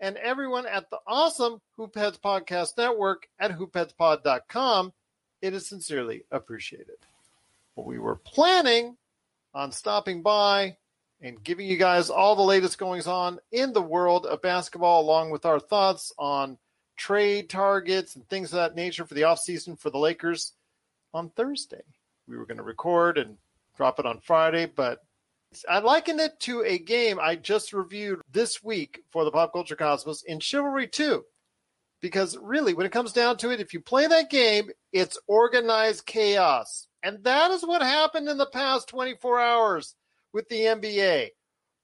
and everyone at the awesome Hoopheads Podcast Network at hoopheadspod.com. It is sincerely appreciated. But we were planning on stopping by and giving you guys all the latest goings on in the world of basketball, along with our thoughts on trade targets and things of that nature for the offseason for the Lakers on Thursday. We were going to record and drop it on Friday, but I liken it to a game I just reviewed this week for the Pop Culture Cosmos in Chivalry 2. Because really, when it comes down to it, if you play that game, it's organized chaos. And that is what happened in the past 24 hours with the NBA.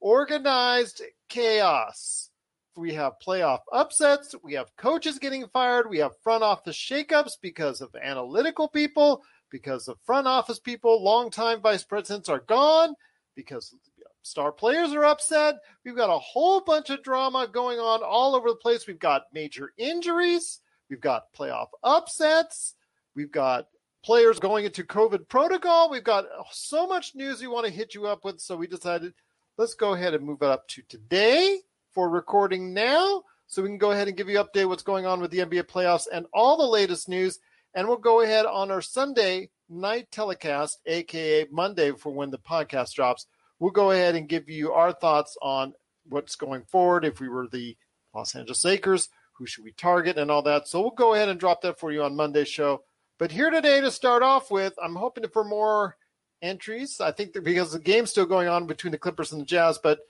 Organized chaos. We have playoff upsets. We have coaches getting fired. We have front office shakeups because of analytical people, because of front office people. Longtime vice presidents are gone because star players are upset. We've got a whole bunch of drama going on all over the place. We've got major injuries. We've got playoff upsets. We've got players going into COVID protocol. We've got so much news we want to hit you up with. So we decided let's go ahead and move it up to today for recording now. So we can go ahead and give you an update what's going on with the NBA playoffs and all the latest news. And we'll go ahead on our Sunday night telecast, aka Monday for when the podcast drops. We'll go ahead and give you our thoughts on what's going forward. If we were the Los Angeles Lakers, who should we target and all that. So we'll go ahead and drop that for you on Monday's show. But here today to start off with, I'm hoping for more entries. I think that because the game's still going on between the Clippers and the Jazz, but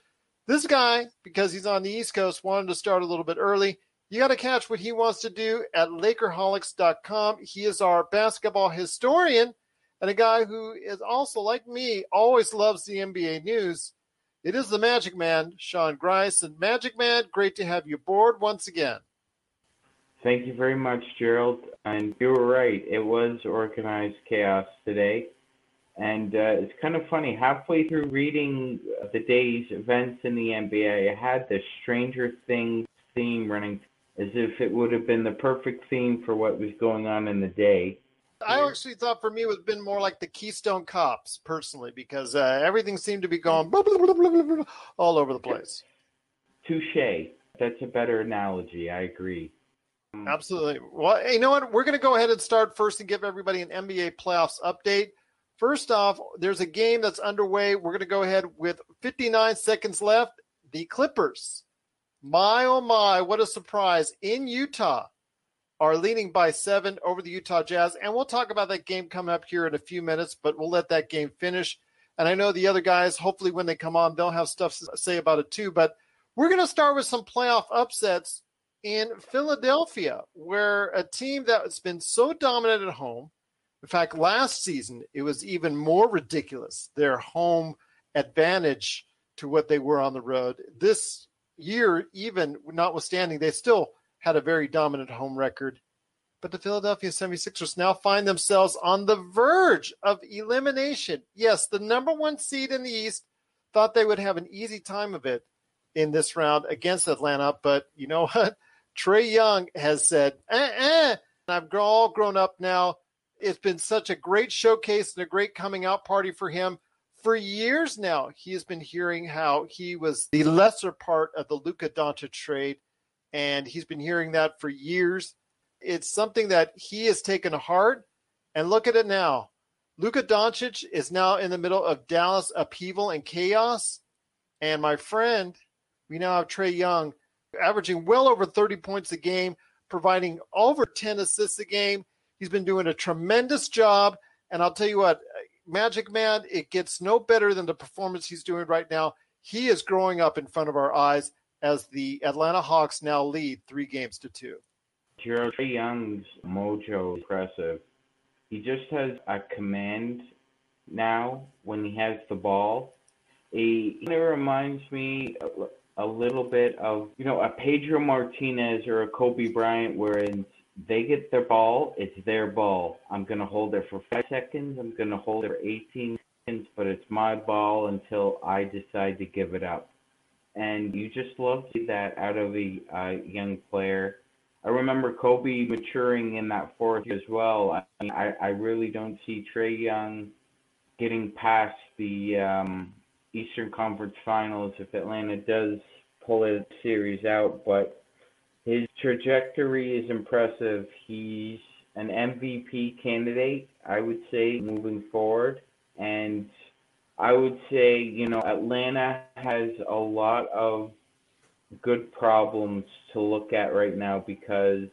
this guy, because he's on the East Coast, wanted to start a little bit early. You got to catch what he wants to do at Lakerholics.com. He is our basketball historian and a guy who is also, like me, always loves the NBA news. It is the Magic Man, Sean Grice. And Magic Man, great to have you aboard once again. Thank you very much, Gerald. And you were right. It was organized chaos today. And uh, it's kind of funny. Halfway through reading the day's events in the NBA, I had the Stranger Things theme running as if it would have been the perfect theme for what was going on in the day. I actually thought for me it would have been more like the Keystone Cops, personally, because uh, everything seemed to be going blah, blah, blah, blah, blah, blah, all over the place. Touche. That's a better analogy. I agree. Absolutely. Well, you know what? We're going to go ahead and start first and give everybody an NBA playoffs update. First off, there's a game that's underway. We're going to go ahead with 59 seconds left. The Clippers, my oh my, what a surprise in Utah, are leading by seven over the Utah Jazz. And we'll talk about that game coming up here in a few minutes, but we'll let that game finish. And I know the other guys, hopefully, when they come on, they'll have stuff to say about it too. But we're going to start with some playoff upsets in Philadelphia, where a team that's been so dominant at home, in fact, last season it was even more ridiculous, their home advantage to what they were on the road. This year, even notwithstanding, they still had a very dominant home record. But the Philadelphia 76ers now find themselves on the verge of elimination. Yes, the number one seed in the East thought they would have an easy time of it in this round against Atlanta. But you know what? Trae Young has said, eh, eh. I've all grown up now. It's been such a great showcase and a great coming out party for him. For years now, he has been hearing how he was the lesser part of the Luka Doncic trade, and he's been hearing that for years. It's something that he has taken heart, and look at it now. Luka Doncic is now in the middle of Dallas upheaval and chaos, and my friend, we now have Trae Young averaging well over 30 points a game, providing over 10 assists a game. He's been doing a tremendous job. And I'll tell you what, Magic Man, it gets no better than the performance he's doing right now. He is growing up in front of our eyes as the Atlanta Hawks now lead three games to two. Trae Young's mojo impressive. He just has a command now when he has the ball. He, he reminds me a little bit of, you know, a Pedro Martinez or a Kobe Bryant, Where wherein they get their ball, it's their ball. I'm going to hold it for five seconds. I'm going to hold it for 18 seconds, but it's my ball until I decide to give it up. And you just love to see that out of a uh, young player. I remember Kobe maturing in that fourth as well. I, mean, I, I really don't see Trae Young getting past the um, Eastern Conference Finals if Atlanta does pull a series out, but his trajectory is impressive. He's an MVP candidate, I would say, moving forward. And I would say, you know, Atlanta has a lot of good problems to look at right now because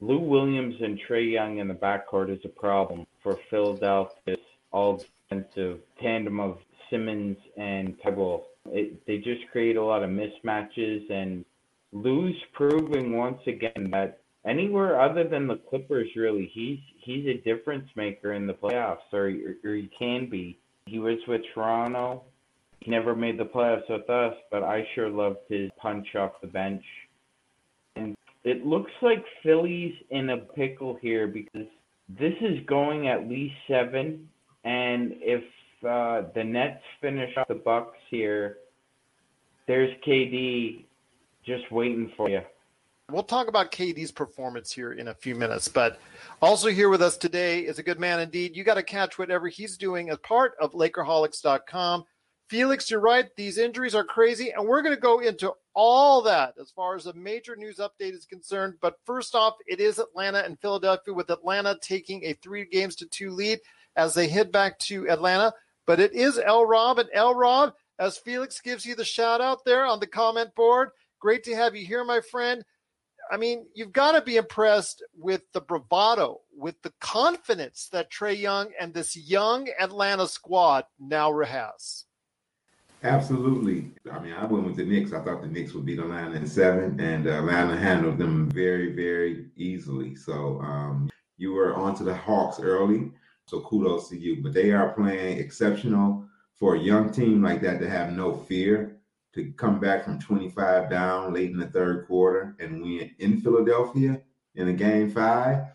Lou Williams and Trae Young in the backcourt is a problem for Philadelphia's all defensive tandem of Simmons and Thybulle. They just create a lot of mismatches, and Lou's proving once again that anywhere other than the Clippers, really, he's he's a difference maker in the playoffs, or or he can be. He was with Toronto. He never made the playoffs with us, but I sure loved his punch off the bench. And it looks like Philly's in a pickle here because this is going at least seven, and if uh, the Nets finish off the Bucks here, there's KD just waiting for you. We'll talk about KD's performance here in a few minutes, but also here with us today is a good man indeed. You got to catch whatever he's doing as part of Lakerholics.com. Felix, you're right. These injuries are crazy, and we're going to go into all that as far as a major news update is concerned. But first off, it is Atlanta and Philadelphia, with Atlanta taking a three games to two lead as they head back to Atlanta. But it is El Rob and El Rob, as Felix gives you the shout out there on the comment board. Great to have you here, my friend. I mean, you've got to be impressed with the bravado, with the confidence that Trae Young and this young Atlanta squad now has. Absolutely. I mean, I went with the Knicks. I thought the Knicks would beat line in seven, and uh, Atlanta handled them very, very easily. So um, you were onto the Hawks early. So kudos to you. But they are playing exceptional for a young team like that to have no fear to come back from 25 down late in the third quarter and win in Philadelphia in a game five.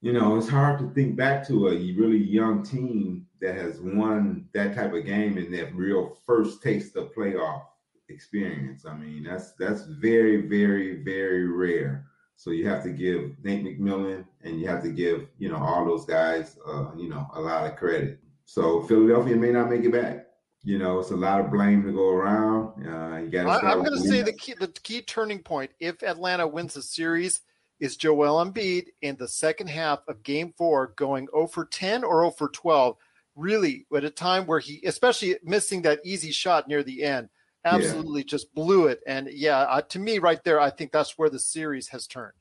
You know, it's hard to think back to a really young team that has won that type of game in that real first taste of playoff experience. I mean, that's that's very, very, very rare. So you have to give Nate McMillan and you have to give, you know, all those guys, uh, you know, a lot of credit. So Philadelphia may not make it back. You know, it's a lot of blame to go around. Uh, you got to. I'm going to say the key, the key turning point if Atlanta wins the series is Joel Embiid in the second half of Game Four, going 0 for 10 or 0 for 12. Really, at a time where he, especially missing that easy shot near the end, absolutely yeah. just blew it. And yeah, uh, to me, right there, I think that's where the series has turned.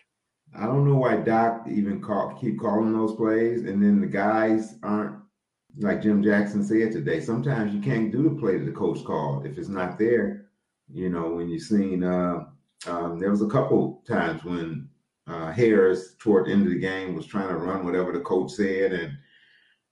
I don't know why Doc even call, keep calling those plays, and then the guys aren't like Jim Jackson said today. Sometimes you can't do the play that the coach called if it's not there. You know, when you've seen, uh, um, there was a couple times when uh, Harris toward the end of the game was trying to run whatever the coach said, and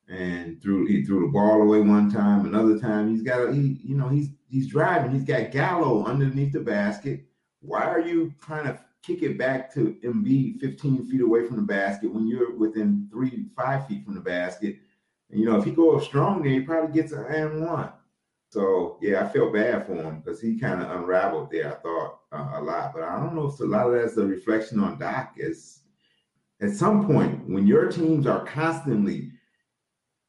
and threw he threw the ball away one time. Another time he's got a, he you know he's he's driving. He's got Gallo underneath the basket why are you trying to kick it back to Embiid 15 feet away from the basket when you're within three, five feet from the basket? And, you know, if he goes strong there, he probably gets an and one. So yeah, I feel bad for him because he kind of unraveled there. I thought uh, a lot, but I don't know if a lot of that's a reflection on Doc. Is at some point when your teams are constantly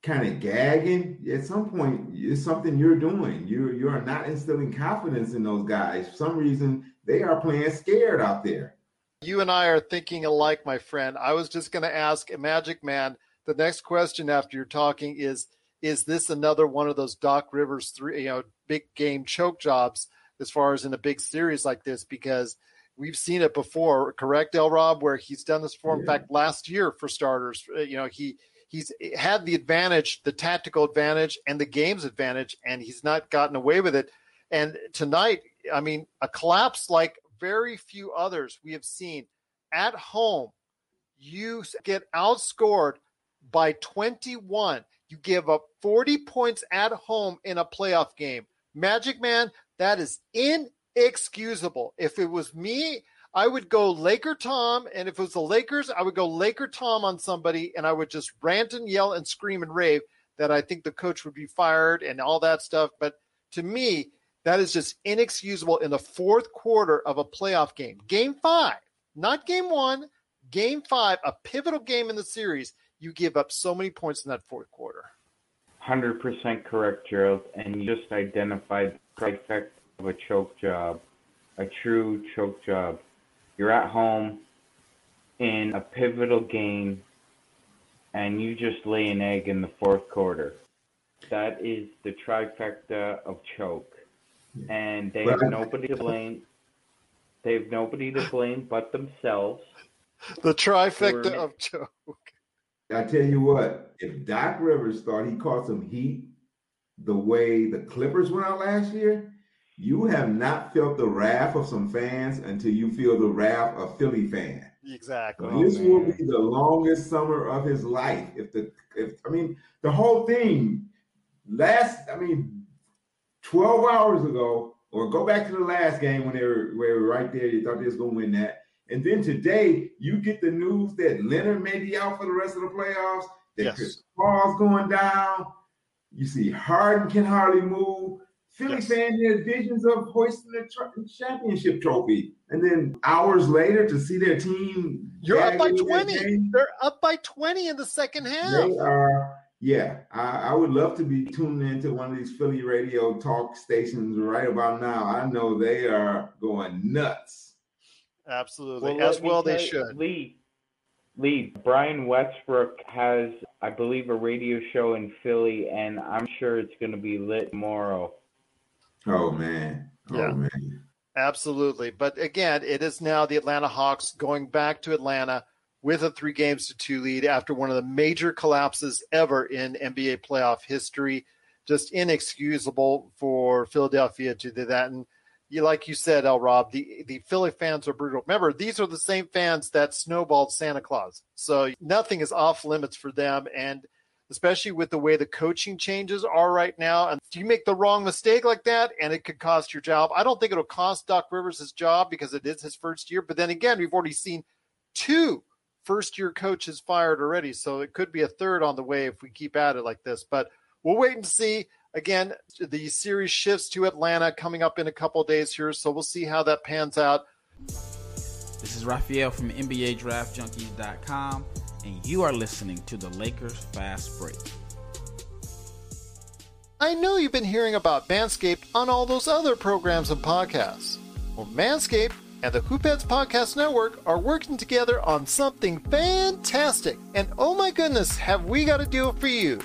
kind of gagging, at some point it's something you're doing. You you are not instilling confidence in those guys. For some reason they are playing scared out there. You and I are thinking alike, my friend. I was just going to ask Magic Man. The next question after you're talking is is this another one of those Doc Rivers three, you know, big game choke jobs as far as in a big series like this? Because we've seen it before, correct, El Rob, where he's done this before. Yeah. In fact, last year for starters, uh, you know, he he's had the advantage, the tactical advantage, and the game's advantage, and he's not gotten away with it. And tonight, I mean, a collapse like very few others we have seen at home. You get outscored by 21 you give up 40 points at home in a playoff game. Magic Man, that is inexcusable. If it was me, I would go Laker Tom, and if it was the Lakers, I would go Laker Tom on somebody, and I would just rant and yell and scream and rave that I think the coach would be fired and all that stuff. But to me, that is just inexcusable in the fourth quarter of a playoff game. Game five, not game one, game five, a pivotal game in the series you give up so many points in that fourth quarter. 100% correct, Gerald. And you just identified the effect of a choke job, a true choke job. You're at home in a pivotal game and you just lay an egg in the fourth quarter. That is the trifecta of choke. And they have nobody to blame. They have nobody to blame but themselves. The trifecta of choke. I tell you what, if Doc Rivers thought he caught some heat the way the Clippers went out last year, you have not felt the wrath of some fans until you feel the wrath of Philly fans. Exactly. this oh, will be the longest summer of his life. If the if I mean the whole thing last I mean 12 hours ago, or go back to the last game when they were, were right there, you thought they was gonna win that. And then today, you get the news that Leonard may be out for the rest of the playoffs, that yes. Chris Paul's going down. You see Harden can hardly move. Philly yes. fan visions of hoisting the tr- championship trophy. And then hours later to see their team. You're up by 20. They're up by 20 in the second half. They are. Yeah, I, I, would love to be tuned into one of these Philly radio talk stations right about now. I know they are going nuts. Absolutely. Well, As well they should. Lee, Lee, Brian Westbrook has, I believe, a radio show in Philly, and I'm sure it's going to be lit tomorrow. Oh, man. Oh, yeah. man. Absolutely. But again, it is now the Atlanta Hawks going back to Atlanta with a three games to two lead after one of the major collapses ever in NBA playoff history. Just inexcusable for Philadelphia to do that. And you like you said, El Rob, the the Philly fans are brutal. Remember, these are the same fans that snowballed Santa Claus, so nothing is off limits for them. And especially with the way the coaching changes are right now, and if you make the wrong mistake like that, and it could cost your job. I don't think it'll cost Doc Rivers his job because it is his first year. But then again, we've already seen two first year coaches fired already, so it could be a third on the way if we keep at it like this. But we'll wait and see. Again, the series shifts to Atlanta coming up in a couple days here, so we'll see how that pans out. This is Raphael from NBA Draft Junkies.com, and you are listening to the Lakers Fast Break. I know you've been hearing about Manscaped on all those other programs and podcasts. Well, Manscaped and the Hoopheads Podcast Network are working together on something fantastic. And oh my goodness, have we got a deal for you!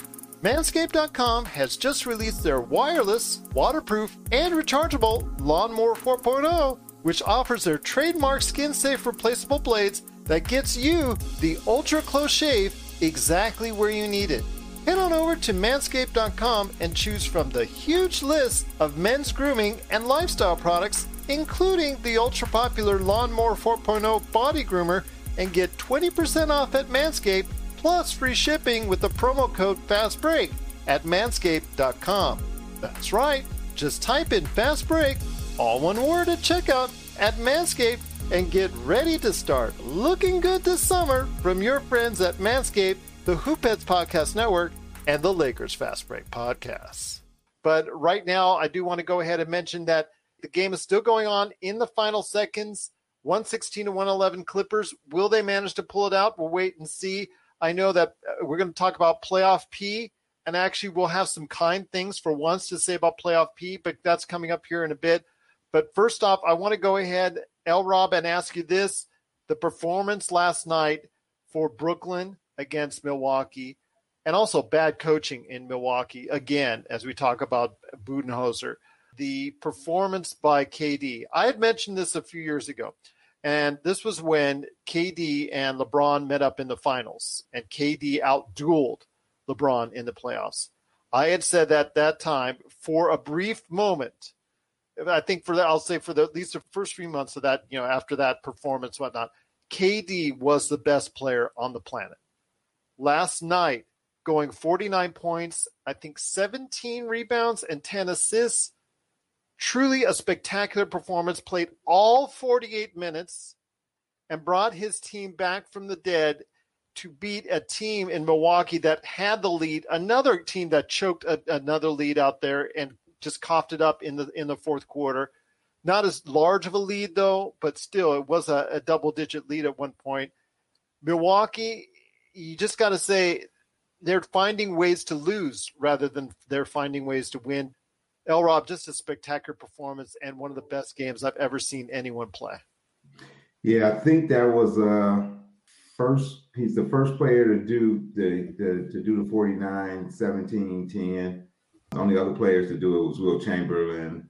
Manscaped.com has just released their wireless, waterproof, and rechargeable Lawnmower 4.0, which offers their trademark skin safe replaceable blades that gets you the ultra close shave exactly where you need it. Head on over to manscaped.com and choose from the huge list of men's grooming and lifestyle products, including the ultra popular Lawnmower 4.0 body groomer, and get 20% off at Manscaped plus free shipping with the promo code FASTBREAK at manscaped.com. That's right, just type in FASTBREAK, all one word at checkout, at Manscaped and get ready to start looking good this summer from your friends at Manscaped, the Hoopheads Podcast Network, and the Lakers Fast Break Podcasts. But right now, I do want to go ahead and mention that the game is still going on in the final seconds. 116 to 111 Clippers. Will they manage to pull it out? We'll wait and see. I know that uh, we're going to talk about playoff P, and actually we'll have some kind things for once to say about playoff P, but that's coming up here in a bit. But first off, I want to go ahead, L Rob, and ask you this: the performance last night for Brooklyn against Milwaukee, and also bad coaching in Milwaukee again, as we talk about Budenholzer. The performance by KD. I had mentioned this a few years ago. And this was when KD and LeBron met up in the finals, and KD outdueled LeBron in the playoffs. I had said at that time, for a brief moment, I think for that, I'll say for the, at least the first few months of that, you know, after that performance, whatnot, KD was the best player on the planet. Last night, going 49 points, I think 17 rebounds and 10 assists Truly a spectacular performance, played all 48 minutes and brought his team back from the dead to beat a team in Milwaukee that had the lead, another team that choked a, another lead out there and just coughed it up in the in the fourth quarter. Not as large of a lead though, but still it was a, a double digit lead at one point. Milwaukee, you just got to say they're finding ways to lose rather than they're finding ways to win. L. Rob, just a spectacular performance and one of the best games I've ever seen anyone play. Yeah, I think that was uh first he's the first player to do the, the to do the 49 17 10 only other players to do it was Wilt Chamberlain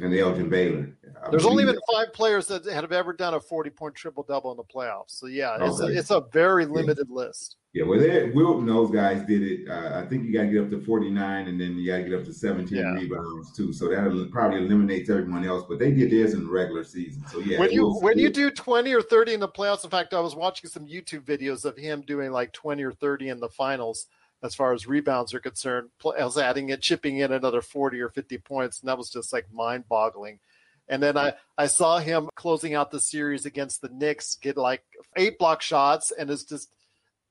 and Elgin Baylor. I There's only been five players that have ever done a 40 point triple double in the playoffs. So yeah, it's, okay. a, it's a very limited yeah. list. Yeah, well, they, Wilt and those guys did it. Uh, I think you got to get up to 49, and then you got to get up to 17 yeah. rebounds too. So that probably eliminates everyone else. But they did theirs in the regular season. So yeah, when you when you do 20 or 30 in the playoffs, in fact, I was watching some YouTube videos of him doing like 20 or 30 in the finals as far as rebounds are concerned. I was adding it, chipping in another 40 or 50 points, and that was just like mind boggling. And then I, I saw him closing out the series against the Knicks, get like eight block shots, and it's just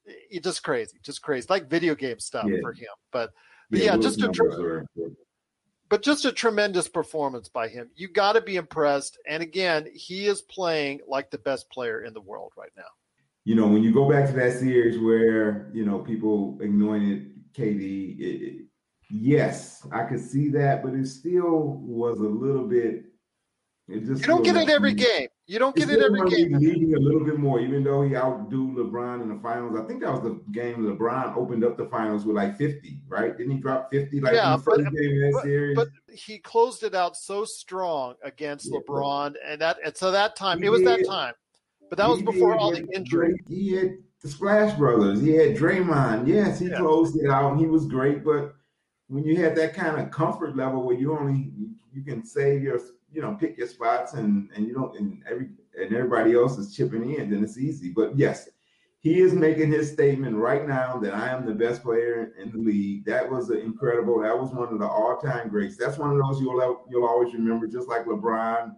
it's just crazy, just crazy, like video game stuff yeah. for him. But, but yeah, yeah just a tre- but just a tremendous performance by him. You got to be impressed. And again, he is playing like the best player in the world right now. You know, when you go back to that series where you know people anointed KD, it, it, yes, I could see that, but it still was a little bit it just you don't get it every game. You don't get it every game. Leading a little bit more, even though he outdo LeBron in the finals. I think that was the game LeBron opened up the finals with like 50, right? Didn't he drop 50 like yeah, in the first but, game of that but, series? But he closed it out so strong against yeah, LeBron, and that and so that time it was that time. But that was before all the injury. He had the Splash Brothers. He had Draymond. Yes, he yeah. closed it out, he was great. But when you have that kind of comfort level where you only you can save your you know pick your spots and and you don't and every and everybody else is chipping in, then it's easy. But yes, he is making his statement right now that I am the best player in the league. That was incredible. That was one of the all-time greats. That's one of those you'll you'll always remember, just like LeBron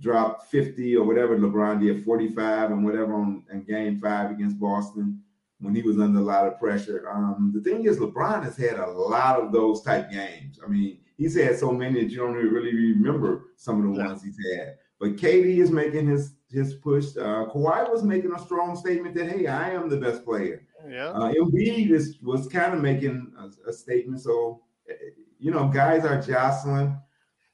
dropped 50 or whatever LeBron did, 45 and whatever on in game five against Boston when he was under a lot of pressure. Um, the thing is, LeBron has had a lot of those type games. I mean, he's had so many that you don't really remember some of the yeah. ones he's had. But KD is making his his push. Uh, Kawhi was making a strong statement that hey, I am the best player. Yeah. Uh, Embiid is, was kind of making a, a statement. So, you know, guys are jostling.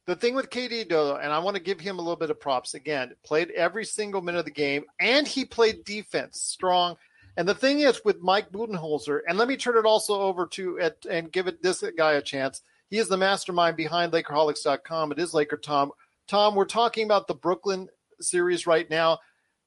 The thing with KD though, and I want to give him a little bit of props again. Played every single minute of the game, and he played defense strong. And the thing is with Mike Budenholzer, and let me turn it also over to it and give it this guy a chance. He is the mastermind behind Lakerholics.com. It is Laker Tom. Tom, we're talking about the Brooklyn series right now,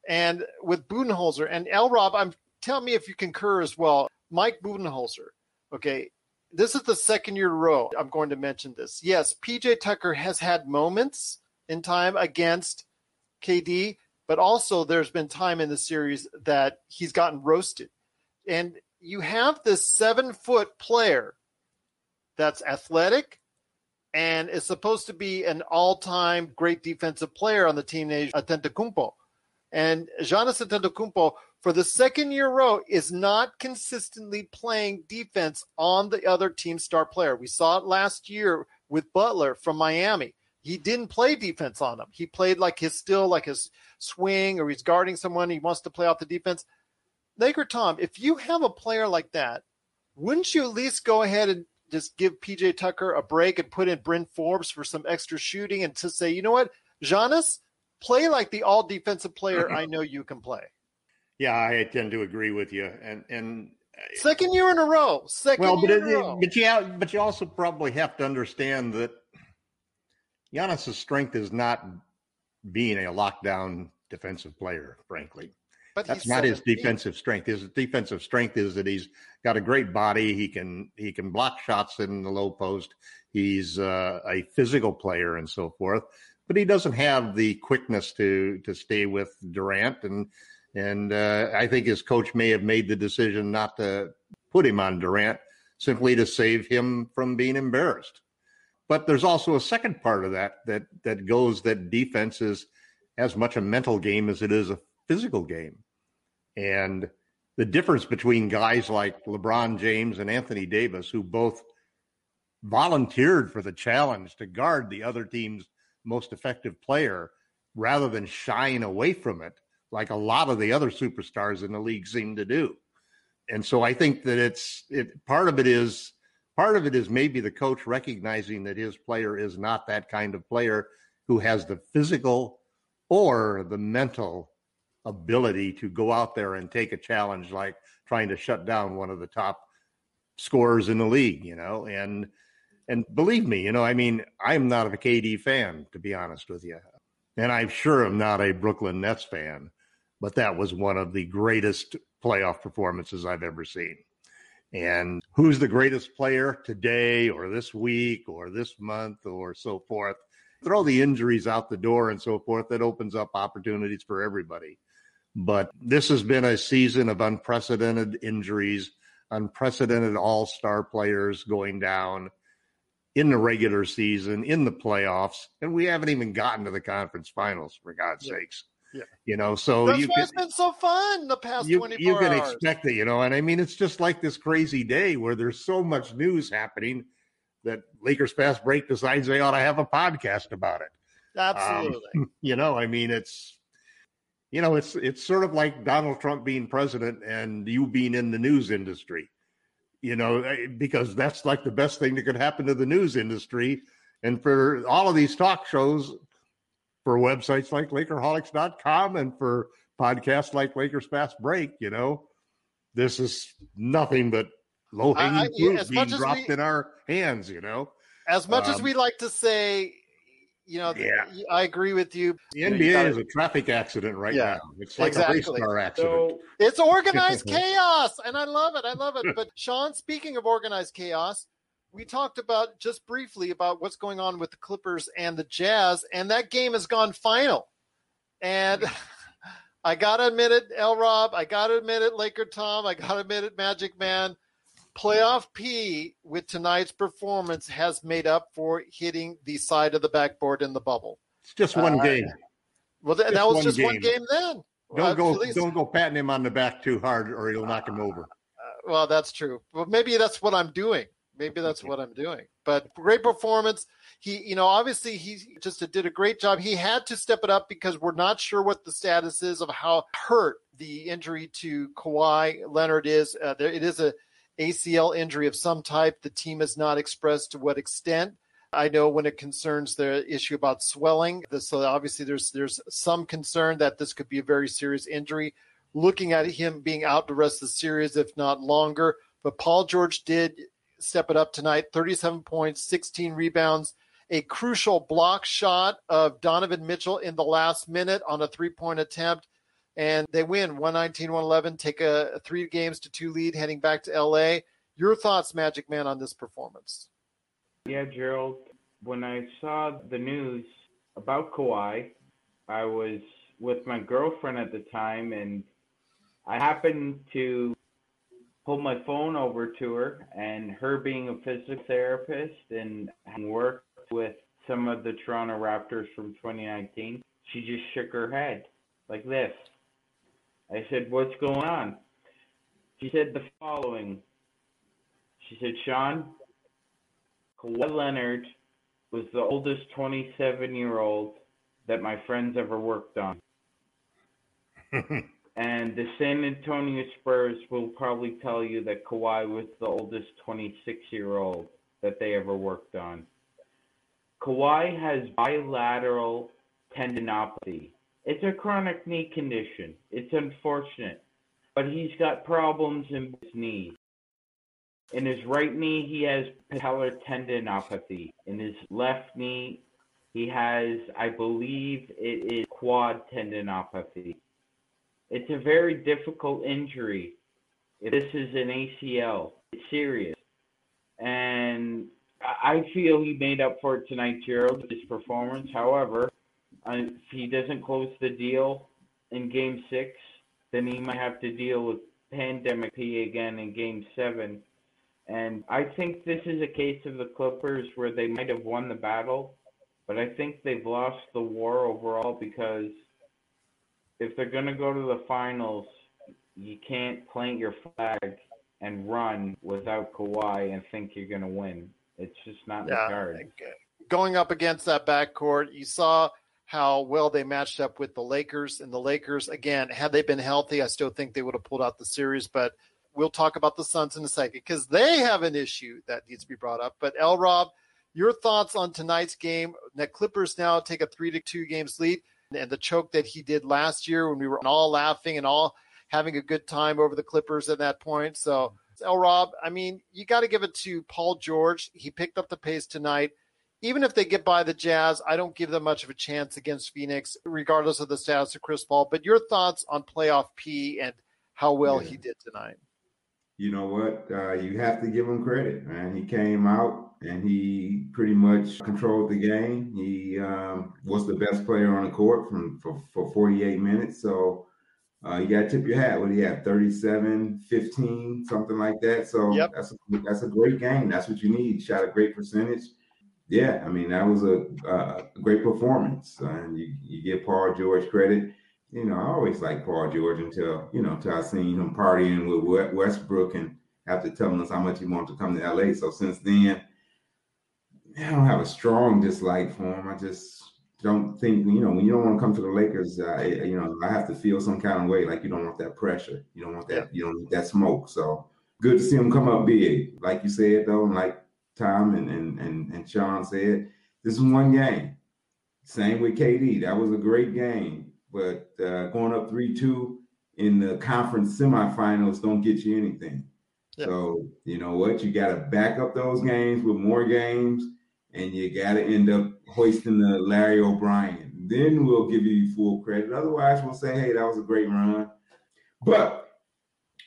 and with Budenholzer and L. Rob. I'm tell me if you concur as well. Mike Budenholzer. Okay, this is the second year row. I'm going to mention this. Yes, PJ Tucker has had moments in time against KD, but also there's been time in the series that he's gotten roasted. And you have this seven foot player that's athletic, and is supposed to be an all-time great defensive player on the team named Antetokounmpo. And Giannis Antetokounmpo, for the second year row, is not consistently playing defense on the other team's star player. We saw it last year with Butler from Miami. He didn't play defense on him. He played like his still like his swing or he's guarding someone. He wants to play off the defense. Laker Tom, if you have a player like that, wouldn't you at least go ahead and just give PJ Tucker a break and put in Bryn Forbes for some extra shooting and to say, you know what, Giannis, play like the all defensive player I know you can play. Yeah, I tend to agree with you. And and second year in a row. Second well, but year it, in a row. but yeah, but you also probably have to understand that Giannis's strength is not being a lockdown defensive player, frankly. But That's not his defensive strength. His defensive strength is that he's got a great body. He can he can block shots in the low post. He's uh, a physical player and so forth. But he doesn't have the quickness to to stay with Durant and and uh, I think his coach may have made the decision not to put him on Durant simply to save him from being embarrassed. But there's also a second part of that that that goes that defense is as much a mental game as it is a physical game. And the difference between guys like LeBron James and Anthony Davis, who both volunteered for the challenge to guard the other team's most effective player rather than shying away from it, like a lot of the other superstars in the league seem to do. And so I think that it's it part of it is part of it is maybe the coach recognizing that his player is not that kind of player who has the physical or the mental ability to go out there and take a challenge like trying to shut down one of the top scorers in the league, you know, and and believe me, you know, I mean, I'm not a KD fan to be honest with you. And I'm sure I'm not a Brooklyn Nets fan, but that was one of the greatest playoff performances I've ever seen. And who's the greatest player today or this week or this month or so forth? Throw the injuries out the door and so forth. That opens up opportunities for everybody. But this has been a season of unprecedented injuries, unprecedented all star players going down in the regular season, in the playoffs, and we haven't even gotten to the conference finals, for God's Yeah. sakes. Yeah. You know, so That's you why can, it's been so fun the past you, 24 you can hours. expect it, you know, and I mean, it's just like this crazy day where there's so much news happening that Lakers Fast Break decides they ought to have a podcast about it. Absolutely. Um, you know, I mean, it's you know, it's it's sort of like Donald Trump being president and you being in the news industry. You know, eh, because that's like the best thing that could happen to the news industry, and for all of these talk shows, for websites like Lakerholics.com and for podcasts like Lakers Fast Break, you know, this is nothing but low hanging fruit as being dropped we- in our hands. You know, as much as um, we like to say, you know, Yeah. I agree with you. the NBA you gotta- is a traffic accident right Yeah, now. It's like exactly. a race car accident. So It's organized chaos, and I love it. I love it. But Sean, speaking of organized chaos, we talked about just briefly about what's going on with the Clippers and the Jazz, and that game has gone final. And I gotta admit it, L. Rob. I gotta admit it, Laker Tom. I gotta admit it, Magic Man. Playoff P with tonight's performance has made up for hitting the side of the backboard in the bubble. It's just one Uh, game. Well, th- that was one just one game. game then. Don't Uh, go. Don't go patting him on the back too hard, or he'll knock him over. Well, that's true. Well, maybe that's what I'm doing. Maybe that's what I'm doing. But great performance. He, you know, obviously he just did a great job. He had to step it up because we're not sure what the status is of how hurt the injury to Kawhi Leonard is. Uh, there, it is a ACL injury of some type. The team has not expressed to what extent. I know when it concerns the issue about swelling, the- so obviously there's there's some concern that this could be a very serious injury. Looking at him being out the rest of the series, if not longer, but Paul George did step it up tonight. 37 points, 16 rebounds, a crucial block shot of Donovan Mitchell in the last minute on a three-point attempt, and they win 119-111. Take a, a three games to two lead, heading back to LA. Your thoughts, Magic Man, on this performance? Yeah, Gerald. When I saw the news about Kawhi, I was with my girlfriend at the time, and I happened to pull my phone over to her. And her being a physical therapist and worked with some of the Toronto Raptors from 2019, she just shook her head like this. I said, What's going on? She said the following. She said, Sean, Kawhi Leonard was the oldest 27 year old that my friends ever worked on. and the San Antonio Spurs will probably tell you that Kawhi was the oldest 26 year old that they ever worked on. Kawhi has bilateral tendinopathy. It's a chronic knee condition. It's unfortunate, but he's got problems in his knee. In his right knee, he has patellar tendinopathy. In his left knee, he has, I believe, it is quad tendinopathy. It's a very difficult injury. This is an ACL. It's serious. And I feel he made up for it tonight, Gerald, his performance. However, if he doesn't close the deal in game six, then he might have to deal with pandemic P again in game seven. And I think this is a case of the Clippers where they might have won the battle, but I think they've lost the war overall because if they're going to go to the finals, you can't plant your flag and run without Kawhi and think you're going to win. It's just not yeah, the. Going up against that backcourt, you saw how well they matched up with the Lakers. And the Lakers, again, had they been healthy, I still think they would have pulled out the series. But we'll talk about the Suns in a second because they have an issue that needs to be brought up. But L. Rob, your thoughts on tonight's game? The Clippers now take a three to two games lead, and the choke that he did last year when we were all laughing and all having a good time over the Clippers at that point. So L. Rob, I mean, you got to give it to Paul George. He picked up the pace tonight. Even if they get by the Jazz, I don't give them much of a chance against Phoenix, regardless of the status of Chris Paul. But your thoughts on playoff P and how well yeah. he did tonight? You know what? Uh, you have to give him credit, man. He came out and he pretty much controlled the game. He um, was the best player on the court from for, for 48 minutes. So uh, you got to tip your hat. What do you have? 37, 15, something like that. So yep. that's a, that's a great game. That's what you need. Shot a great percentage. Yeah, I mean that was a, a great performance, and you you give Paul George credit. You know, I always like Paul George until you know until I seen him partying with Westbrook and after telling us how much he wanted to come to LA. So since then, I don't have a strong dislike for him. I just don't think you know when you don't want to come to the Lakers, uh, you know I have to feel some kind of way like you don't want that pressure, you don't want that you don't need that smoke. So good to see him come up big, like you said though, and like Tom and and and, and Sean said, this is one game. Same with KD, that was a great game, but uh, going up three two in the conference semifinals don't get you anything. So you know what, you got to back up those games with more games and you got to end up hoisting the Larry O'Brien. Then we'll give you full credit. Otherwise, we'll say, hey, that was a great run. But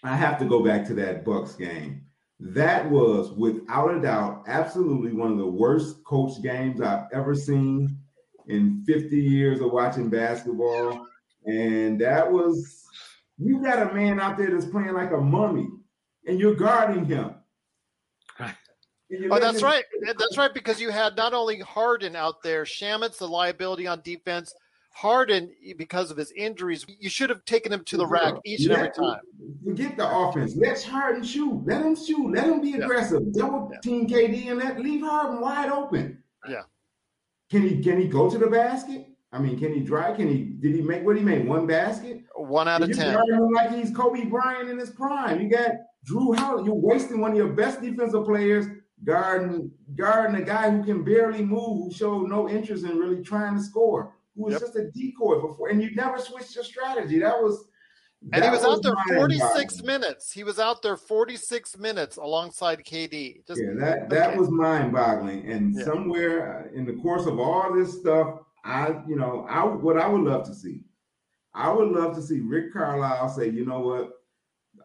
I have to go back to that Bucks game. That was, without a doubt, absolutely one of the worst coach games I've ever seen in 50 years of watching basketball. And that was, you got a man out there that's playing like a mummy, and you're guarding him. Oh, that's right. That's right. Because you had not only Harden out there, Shamet's the liability on defense. Harden, because of his injuries, you should have taken him to the rack each and every time. Forget the offense. Let's Harden shoot. Let him shoot. Let him be aggressive. Yeah. Double team KD and let leave Harden wide open. Yeah. Can he can he go to the basket? I mean, can he drive? Can he did he make what he made? One basket? One out of you ten. Like he's Kobe Bryant in his prime. You got Jrue Holiday. You're wasting one of your best defensive players guarding guarding a guy who can barely move, who showed no interest in really trying to score, who was yep. just a decoy before, and you never switched your strategy. That was and he was, out there 46 minutes. He was out there 46 minutes alongside KD. Just, yeah, that that okay. was mind-boggling. And yeah. somewhere in the course of all this stuff, I, you know, I what I would love to see, I would love to see Rick Carlisle say, you know what,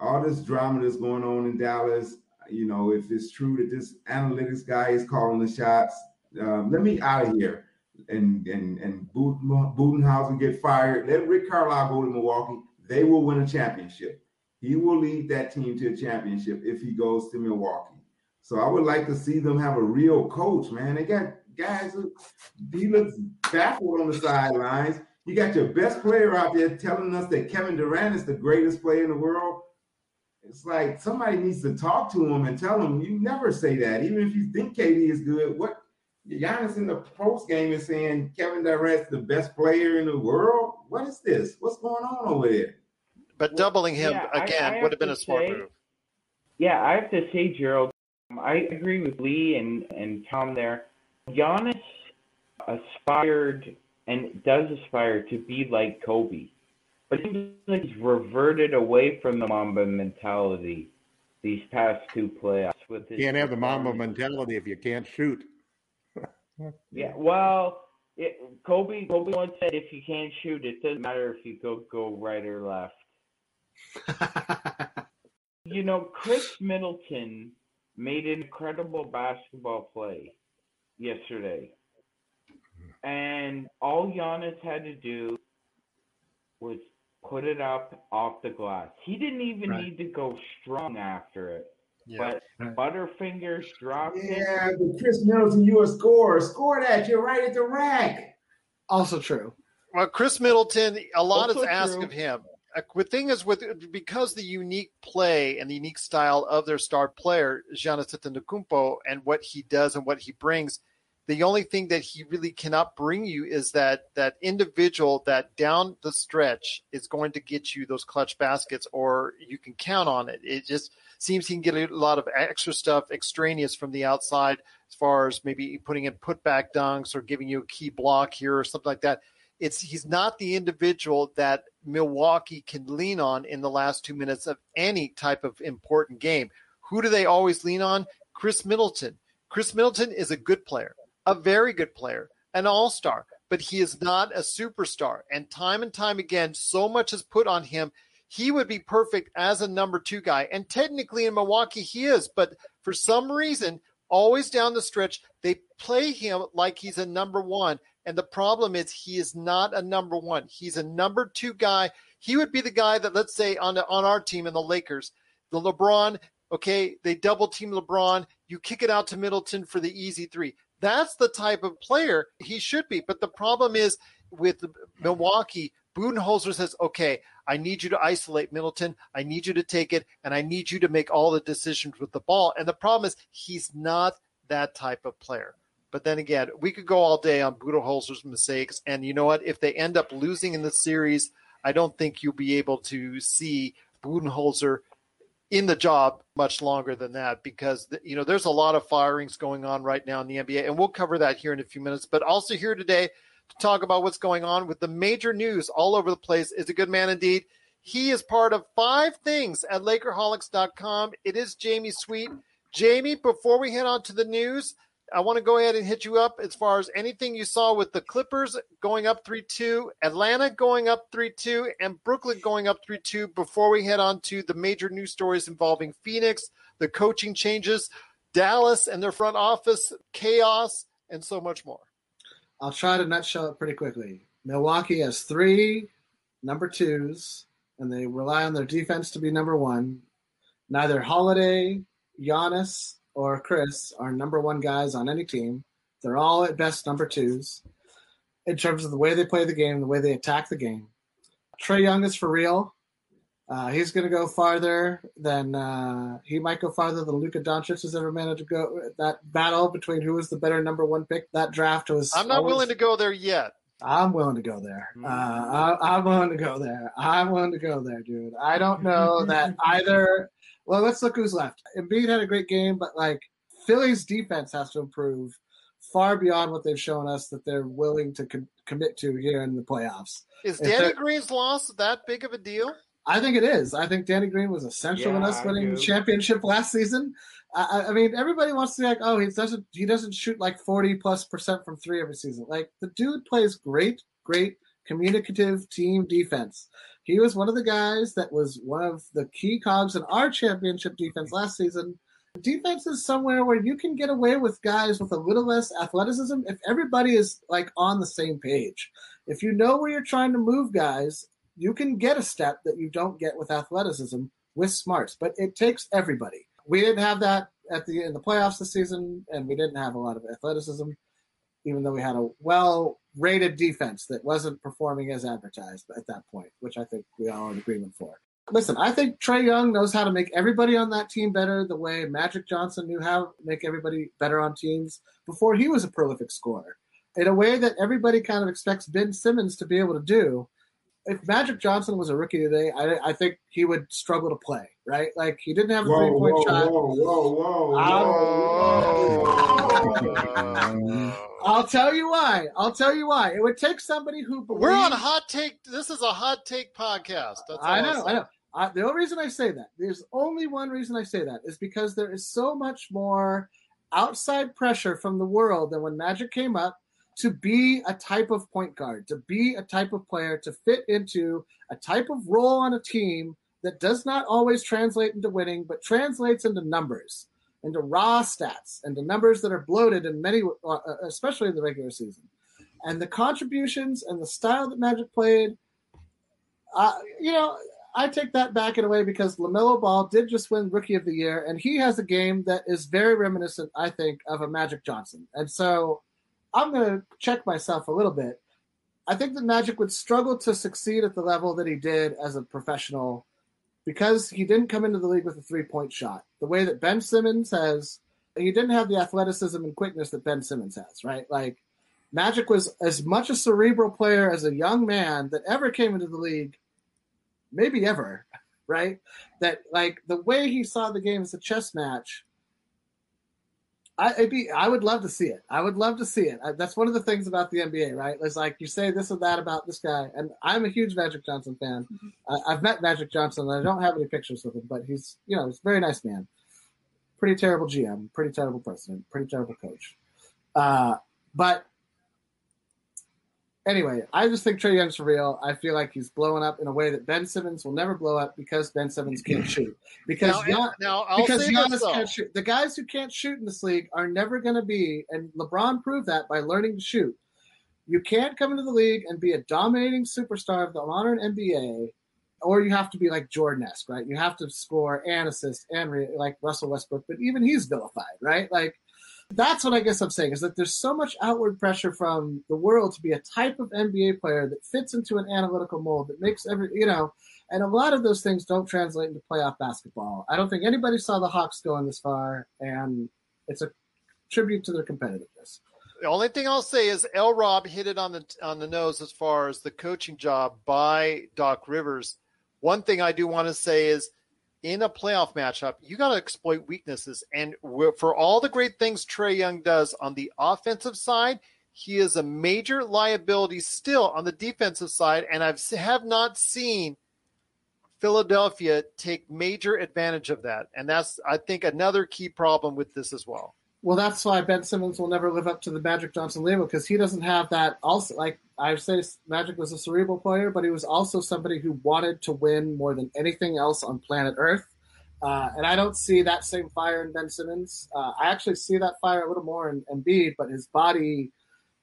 all this drama that's going on in Dallas, you know, if it's true that this analytics guy is calling the shots, um, let me out of here. And and and Budenholzer get fired. Let Rick Carlisle go to Milwaukee. They will win a championship. He will lead that team to a championship if he goes to Milwaukee. So I would like to see them have a real coach, man. They got guys, who he looks baffled on the sidelines. You got your best player out there telling us that Kevin Durant is the greatest player in the world. It's like somebody needs to talk to him and tell him you never say that, even if you think KD is good. What Giannis in the post game is saying Kevin Durant's the best player in the world. What is this? What's going on over there? But doubling him Yeah, again I would have have been a smart say- move. Yeah, I have to say, Gerald, I agree with Lee and, and Tom there. Giannis aspired and does aspire to be like Kobe, but it seems like he's reverted away from the Mamba mentality these past two playoffs. With his You can't have the Mamba mentality if you can't shoot. Yeah, well, it, Kobe Kobe once said, "If you can't shoot, it doesn't matter if you go go right or left." You know, Khris Middleton made an incredible basketball play yesterday. And all Giannis had to do was put it up off the glass. He didn't even Right. need to go strong after it. Yeah. But Butterfingers dropped it. Yeah, but Khris Middleton, you a scorer. Score that. You're right at the rack. Also true. Well, Khris Middleton, a lot Also is asked true. of him. The thing is, with because the unique play and the unique style of their star player, Giannis Antetokounmpo, and what he does and what he brings, the only thing that he really cannot bring you is that that individual that down the stretch is going to get you those clutch baskets, or you can count on it. It just seems he can get a lot of extra stuff extraneous from the outside, as far as maybe putting in putback dunks or giving you a key block here or something like that it's he's not the individual that Milwaukee can lean on in the last two minutes of any type of important game. Who do they always lean on? Khris Middleton. Khris Middleton is a good player, a very good player, an all star, but he is not a superstar. And time and time again, so much is put on him. He would be perfect as a number two guy. And technically in Milwaukee, he is. But for some reason, always down the stretch, they play him like he's a number one. And the problem is he is not a number one. He's a number two guy. He would be the guy that, let's say, on the, on our team in the Lakers, the LeBron. Okay, they double team LeBron. You kick it out to Middleton for the easy three. That's the type of player he should be. But the problem is with Milwaukee, Budenholzer says, "Okay, I need you to isolate Middleton. I need you to take it, and I need you to make all the decisions with the ball." And the problem is he's not that type of player. But then again, we could go all day on Budenholzer's mistakes, and you know what? If they end up losing in the series, I don't think you'll be able to see Budenholzer in the job much longer than that because you know there's a lot of firings going on right now in the NBA, and we'll cover that here in a few minutes. But also here today to talk about what's going on with the major news all over the place is a good man indeed. He is part of five things at Lakerholics.com. It is Jamie Sweet. Jamie, before we head on to the news, I want to go ahead and hit you up as far as anything you saw with the Clippers going up 3 2, Atlanta going up 3 2, and Brooklyn going up 3 2 before we head on to the major news stories involving Phoenix, the coaching changes, Dallas and their front office, chaos, and so much more. I'll try to nutshell it pretty quickly. Milwaukee has three number twos, and they rely on their defense to be number one. Neither Holiday, Giannis, or Khris are number one guys on any team. They're all at best number twos in terms of the way they play the game, the way they attack the game. Trae Young is for real. Uh, he's going to go farther than uh, he might go farther than Luka Doncic has ever managed to go. That battle between who was the better number one pick that draft was. I'm not always- willing to go there yet. I'm willing to go there. Uh, I, I'm willing to go there. I'm willing to go there, dude. I don't know that either. Well, let's look who's left. Embiid had a great game, but like Philly's defense has to improve far beyond what they've shown us that they're willing to com- commit to here in the playoffs. Is If Danny Green's loss that big of a deal? I think it is. I think Danny Green was essential in us winning the championship last season. I, I- I mean, everybody wants to be like, oh, he doesn't he doesn't shoot like forty plus percent from three every season. Like the dude plays great, great communicative team defense. He was one of the guys that was one of the key cogs in our championship defense last season. Defense is somewhere where you can get away with guys with a little less athleticism if everybody is like on the same page. If you know where you're trying to move guys, you can get a step that you don't get with athleticism with smarts, but it takes everybody. We didn't have that at the in the playoffs this season, and we didn't have a lot of athleticism. Even though we had a well rated defense that wasn't performing as advertised at that point, which I think we are in agreement for. Listen, I think Trae Young knows how to make everybody on that team better the way Magic Johnson knew how to make everybody better on teams before he was a prolific scorer. In a way that everybody kind of expects Ben Simmons to be able to do. If Magic Johnson was a rookie today, I, I think he would struggle to play, right? Like he didn't have a three point shot. Whoa, whoa, whoa, whoa. I'll tell you why. I'll tell you why. It would take somebody who believes. We're on a hot take. This is a hot take podcast. That's all I I'll know. I know. I, the only reason I say that, there's only one reason I say that, is because there is so much more outside pressure from the world than when Magic came up to be a type of point guard, to be a type of player, to fit into a type of role on a team that does not always translate into winning, but translates into numbers, into raw stats, and into numbers that are bloated in many, uh, especially in the regular season. And the contributions and the style that Magic played, uh, you know, I take that back in a way because LaMelo Ball did just win Rookie of the Year, and he has a game that is very reminiscent, I think, of a Magic Johnson. And so I'm going to check myself a little bit. I think that Magic would struggle to succeed at the level that he did as a professional because he didn't come into the league with a three point shot. The way that Ben Simmons has, he didn't have the athleticism and quickness that Ben Simmons has, right? Like, Magic was as much a cerebral player as a young man that ever came into the league maybe ever, right? That like the way he saw the game as a chess match. I be, I would love to see it. I would love to see it. I, that's one of the things about the NBA, right? It's like you say this or that about this guy, and I'm a huge Magic Johnson fan. I, I've met Magic Johnson, and I don't have any pictures with him, but he's you know he's a very nice man. Pretty terrible GM, pretty terrible president, pretty terrible coach. Uh, but anyway, I just think Trae Young's for real. I feel like he's blowing up in a way that Ben Simmons will never blow up because Ben Simmons can't shoot. Because Now, Gian- now I'll because say Giannis this, can't shoot. The guys who can't shoot in this league are never going to be, and LeBron proved that by learning to shoot. You can't come into the league and be a dominating superstar of the modern NBA, or you have to be like Jordan-esque, right? You have to score and assist and re- like Russell Westbrook, but even he's vilified, right? Like that's what I guess I'm saying is that there's so much outward pressure from the world to be a type of NBA player that fits into an analytical mold that makes every, you know, and a lot of those things don't translate into playoff basketball. I don't think anybody saw the Hawks going this far, and it's a tribute to their competitiveness. The only thing I'll say is L. Rob hit it on the on the nose as far as the coaching job by Doc Rivers. One thing I do want to say is, in a playoff matchup, you got to exploit weaknesses. And for all the great things Trae Young does on the offensive side, he is a major liability still on the defensive side. And I've have not seen Philadelphia take major advantage of that. And that's I think another key problem with this as well. Well, that's why Ben Simmons will never live up to the Magic Johnson label because he doesn't have that. Also, like I say, Magic was a cerebral player, but he was also somebody who wanted to win more than anything else on planet Earth. Uh, and I don't see that same fire in Ben Simmons. Uh, I actually see that fire a little more in Embiid, but his body,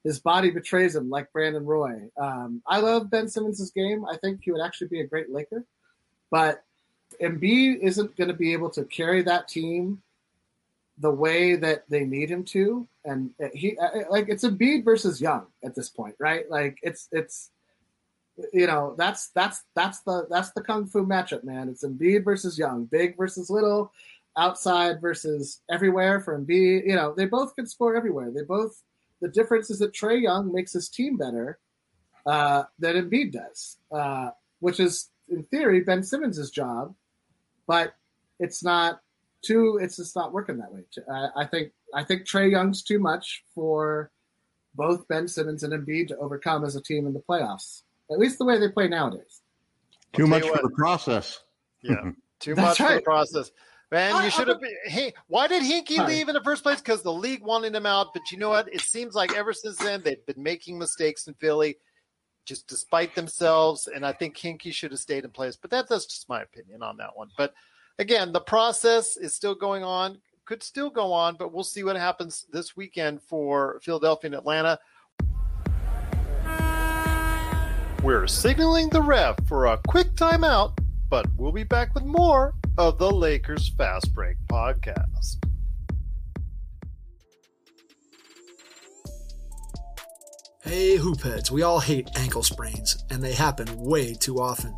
his body betrays him, like Brandon Roy. Um, I love Ben Simmons' game. I think he would actually be a great Laker, but Embiid isn't going to be able to carry that team the way that they need him to, and he like it's Embiid versus Young at this point, right? Like it's it's you know that's that's that's the that's the kung fu matchup, man. It's Embiid versus Young, big versus little, outside versus everywhere for Embiid. You know they both can score everywhere. They both the difference is that Trae Young makes his team better uh, than Embiid does, uh, which is in theory Ben Simmons' job, but it's not too it's just not working that way. I, I think I think Trae Young's too much for both Ben Simmons and Embiid to overcome as a team in the playoffs. At least the way they play nowadays. Too I'll tell much for the process. Yeah, too That's much for the process. Man, I- you should have. Hey, why did Hinkie Sorry. leave in the first place? Because the league wanted him out. But you know what? It seems like ever since then they've been making mistakes in Philly, just despite themselves. And I think Hinkie should have stayed in place. But that, that's just my opinion on that one. But again, the process is still going on. Could still go on, but we'll see what happens this weekend for Philadelphia and Atlanta. We're signaling the ref for a quick timeout, but we'll be back with more of the Lakers Fast Break podcast. Hey, hoopheads, we all hate ankle sprains, and they happen way too often.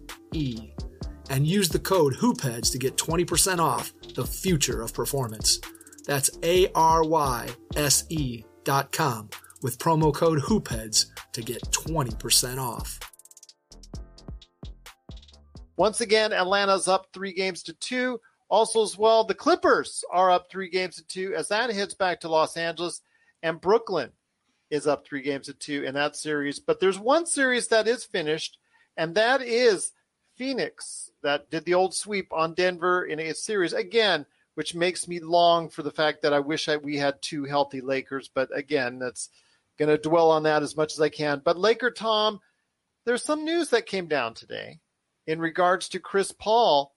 E, and use the code HOOPHEADS to get 20% off the future of performance. That's A R Y S E dot com with promo code HOOPHEADS to get 20% off. Once again, Atlanta's up three games to two. Also, as well, the Clippers are up three games to two as that heads back to Los Angeles, and Brooklyn is up three games to two in that series. But there's one series that is finished, and that is Phoenix that did the old sweep on Denver in a series again, which makes me long for the fact that I wish I, we had two healthy Lakers. But again, that's going to dwell on that as much as I can. But Laker Tom, there's some news that came down today in regards to Chris Paul,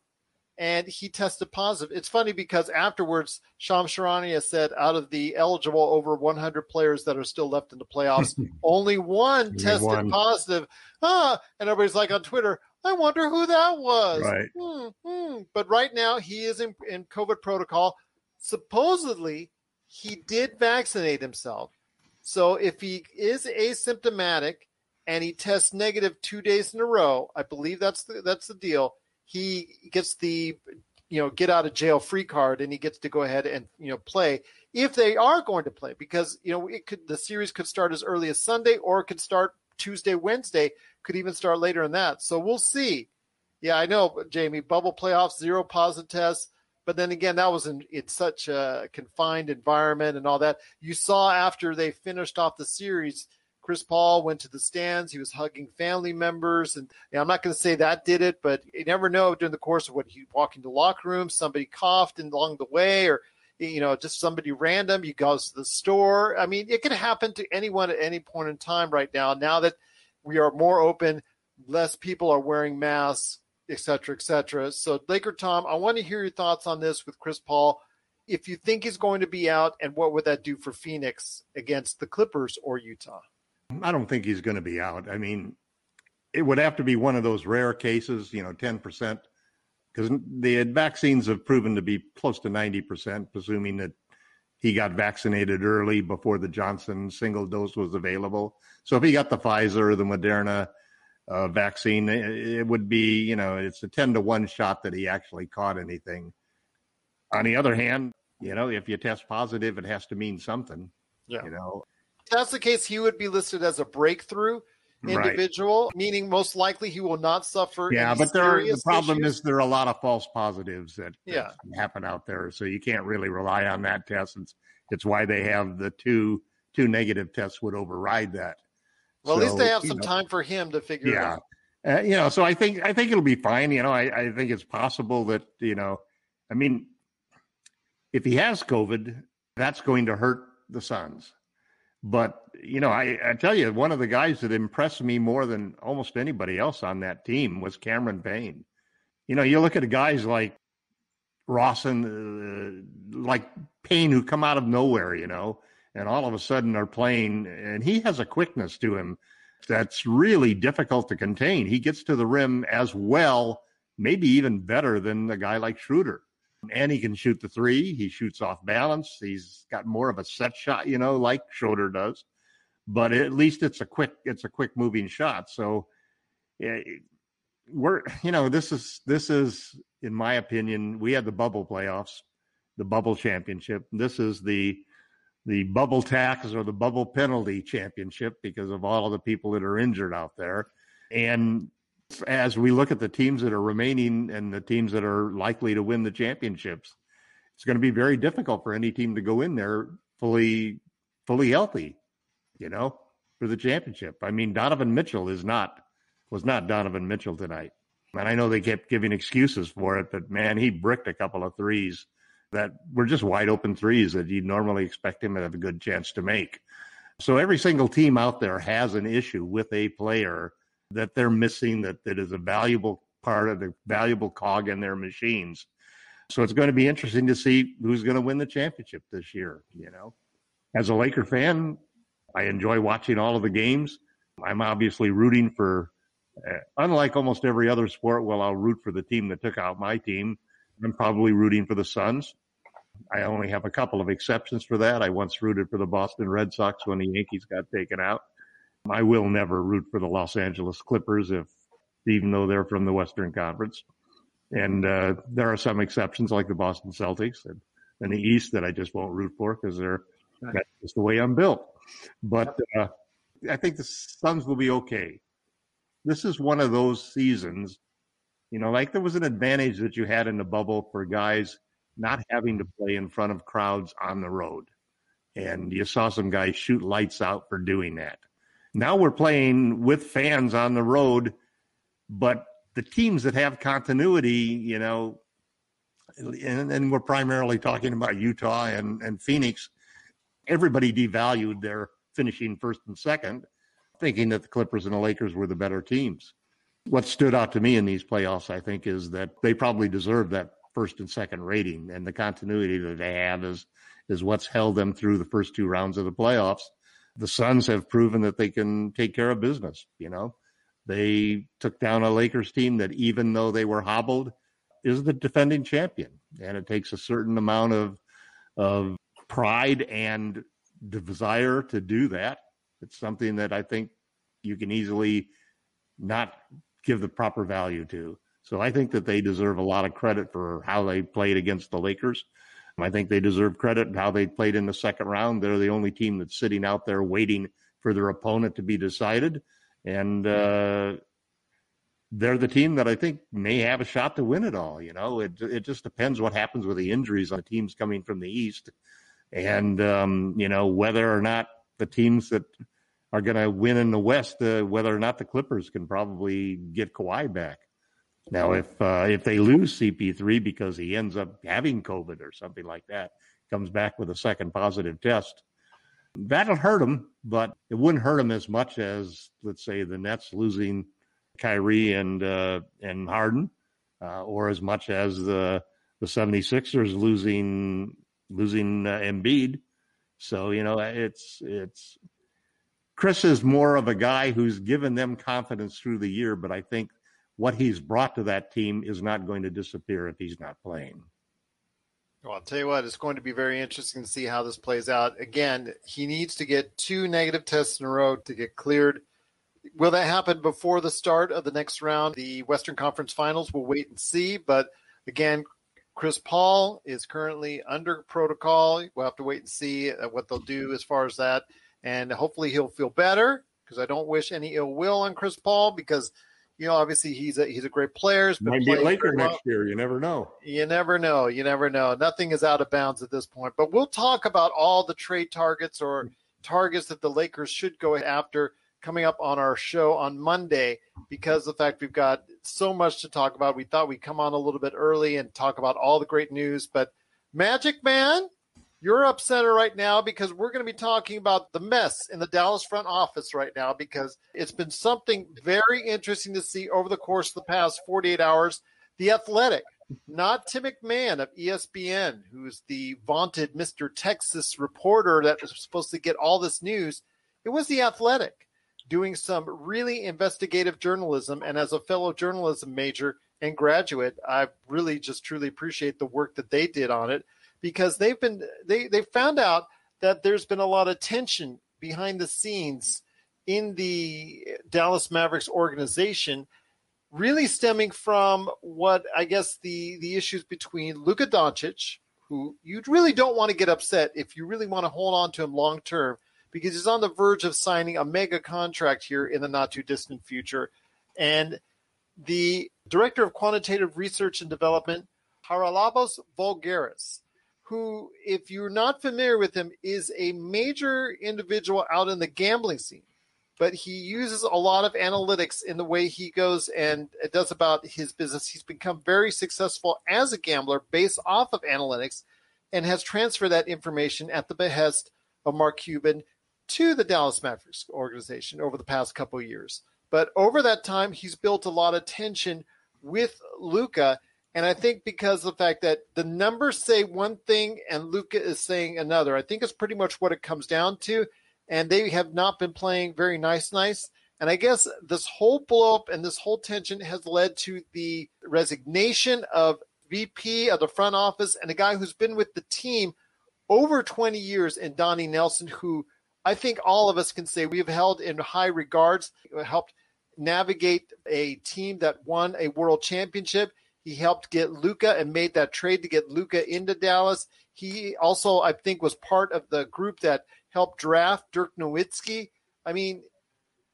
and he tested positive. It's funny because afterwards, Shams Charania said out of the eligible over 100 players that are still left in the playoffs, only one tested one. positive. Ah, and everybody's like on Twitter, I wonder who that was. Right. Hmm, hmm. But right now, he is in, in COVID protocol. Supposedly, he did vaccinate himself. So if he is asymptomatic and he tests negative two days in a row, I believe that's the, that's the deal. He gets the you know get out of jail free card and he gets to go ahead and you know play if they are going to play because you know it could the series could start as early as Sunday or it could start Tuesday Wednesday could even start later in that. So we'll see. Yeah, I know, Jamie. Bubble playoffs, zero positive tests. But then again, that was in, in such a confined environment and all that. You saw after they finished off the series, Chris Paul went to the stands. He was hugging family members. And you know, I'm not going to say that did it, but you never know during the course of what he walked into locker room, somebody coughed along the way or, you know, just somebody random. You go to the store. I mean, it could happen to anyone at any point in time right now. Now that we are more open, less people are wearing masks, et cetera, et cetera. So, Laker Tom, I want to hear your thoughts on this with Chris Paul. If you think he's going to be out, and what would that do for Phoenix against the Clippers or Utah? I don't think he's going to be out. I mean, it would have to be one of those rare cases, you know, 10%, because the vaccines have proven to be close to 90%, presuming that he got vaccinated early before the Johnson single dose was available. So if he got the Pfizer or the Moderna uh, vaccine, it, it would be, you know, it's a 10 to 1 shot that he actually caught anything. On the other hand, you know, if you test positive, it has to mean something. Yeah. You know, If that's the case, he would be listed as a breakthrough Right. individual, meaning most likely he will not suffer. Yeah, but there are, the problem issues. is there are a lot of false positives that, that Yeah. happen out there, so you can't really rely on that test. It's, it's why they have the two two negative tests would override that. well, at least they have some know, time for him to figure it Yeah, out. uh, you know, so I think I think it'll be fine. You know, I, I think it's possible that you know, I mean, if he has COVID, that's going to hurt the Suns. But you know, I, I tell you, one of the guys that impressed me more than almost anybody else on that team was Cameron Payne. You know, you look at guys like Rawson, uh, like Payne, who come out of nowhere, you know, and all of a sudden are playing, and he has a quickness to him that's really difficult to contain. He gets to the rim as well, maybe even better than a guy like Schroeder. And he can shoot the three. He shoots off balance. He's got more of a set shot, you know, like Schroeder does. But at least it's a quick, it's a quick moving shot. So, yeah, we're, you know, this is this is, in my opinion, we had the bubble playoffs, the bubble championship. This is the the bubble tax or the bubble penalty championship because of all of the people that are injured out there. And as we look at the teams that are remaining and the teams that are likely to win the championships, it's going to be very difficult for any team to go in there fully fully healthy, you know, for the championship. I mean, Donovan Mitchell is not was not Donovan Mitchell tonight. And I know they kept giving excuses for it, but man, he bricked a couple of threes that were just wide open threes that you'd normally expect him to have a good chance to make. So every single team out there has an issue with a player that they're missing that, that is a valuable part of the valuable cog in their machines. So it's going to be interesting to see who's going to win the championship this year. You know, as a Laker fan, I enjoy watching all of the games. I'm obviously rooting for, uh, unlike almost every other sport, well, I'll root for the team that took out my team. I'm probably rooting for the Suns. I only have a couple of exceptions for that. I once rooted for the Boston Red Sox when the Yankees got taken out. I will never root for the Los Angeles Clippers if, even though they're from the Western Conference. And uh, there are some exceptions like the Boston Celtics and, and the East that I just won't root for because they're that's just the way I'm built. But uh, I think the Suns will be okay. This is one of those seasons, you know, like there was an advantage that you had in the bubble for guys not having to play in front of crowds on the road. And you saw some guys shoot lights out for doing that. Now we're playing with fans on the road, but the teams that have continuity, you know, and, and we're primarily talking about Utah and, and Phoenix, everybody devalued their finishing first and second, thinking that the Clippers and the Lakers were the better teams. What stood out to me in these playoffs, I think, is that they probably deserve that first and second rating, and the continuity that they have is is what's held them through the first two rounds of the playoffs. The Suns have proven that they can take care of business. You know, they took down a Lakers team that, even though they were hobbled, is the defending champion, and it takes a certain amount of of pride and desire to do that. It's something that I think you can easily not give the proper value to. So I think that they deserve a lot of credit for how they played against the Lakers. I think they deserve credit how they played in the second round. They're the only team that's sitting out there waiting for their opponent to be decided. And uh, they're the team that I think may have a shot to win it all. You know, it it just depends what happens with the injuries on the teams coming from the East, and um, you know whether or not the teams that are going to win in the West, uh, whether or not the Clippers can probably get Kawhi back. Now, if uh, if they lose CP3 because he ends up having COVID or something like that, comes back with a second positive test, that'll hurt him. But it wouldn't hurt him as much as, let's say, the Nets losing Kyrie and uh, and Harden, uh, or as much as the the 76ers losing losing uh, Embiid. So you know, it's it's Chris is more of a guy who's given them confidence through the year, but I think what he's brought to that team is not going to disappear if he's not playing. Well, I'll tell you what, it's going to be very interesting to see how this plays out. Again, he needs to get two negative tests in a row to get cleared. Will that happen before the start of the next round? The Western Conference Finals, we'll wait and see. But again, Chris Paul is currently under protocol. We'll have to wait and see uh, what they'll do as far as that. And hopefully he'll feel better because I don't wish any ill will on Chris Paul because – you know, obviously he's a he's a great player. Might be a Laker well. next year. You never know. You never know. You never know. Nothing is out of bounds at this point. But we'll talk about all the trade targets or targets that the Lakers should go after coming up on our show on Monday because the fact we've got so much to talk about. We thought we'd come on a little bit early and talk about all the great news, but Magic Man, you're upset right now because we're going to be talking about the mess in the Dallas front office right now because it's been something very interesting to see over the course of the past 48 hours. The Athletic, not Tim McMahon of ESPN, who's the vaunted Mr. Texas reporter that was supposed to get all this news. It was the Athletic doing some really investigative journalism. And as a fellow journalism major and graduate, I really just truly appreciate the work that they did on it because they've been they they found out that there's been a lot of tension behind the scenes in the Dallas Mavericks organization really stemming from what I guess the the issues between Luka Doncic who you really don't want to get upset if you really want to hold on to him long term because he's on the verge of signing a mega contract here in the not too distant future and the director of quantitative research and development Haralabos Voulgaris who, if you're not familiar with him, is a major individual out in the gambling scene. But he uses a lot of analytics in the way he goes and does about his business. He's become very successful as a gambler based off of analytics and has transferred that information at the behest of Mark Cuban to the Dallas Mavericks organization over the past couple years. But over that time, he's built a lot of tension with Luka. And I think because of the fact that the numbers say one thing and Luka is saying another, I think it's pretty much what it comes down to. And they have not been playing very nice, nice. And I guess this whole blowup and this whole tension has led to the resignation of VP of the front office and a guy who's been with the team over 20 years in Donnie Nelson, who I think all of us can say we have held in high regards, helped navigate a team that won a world championship. He helped get Luka and made that trade to get Luka into Dallas. He also, I think, was part of the group that helped draft Dirk Nowitzki. I mean,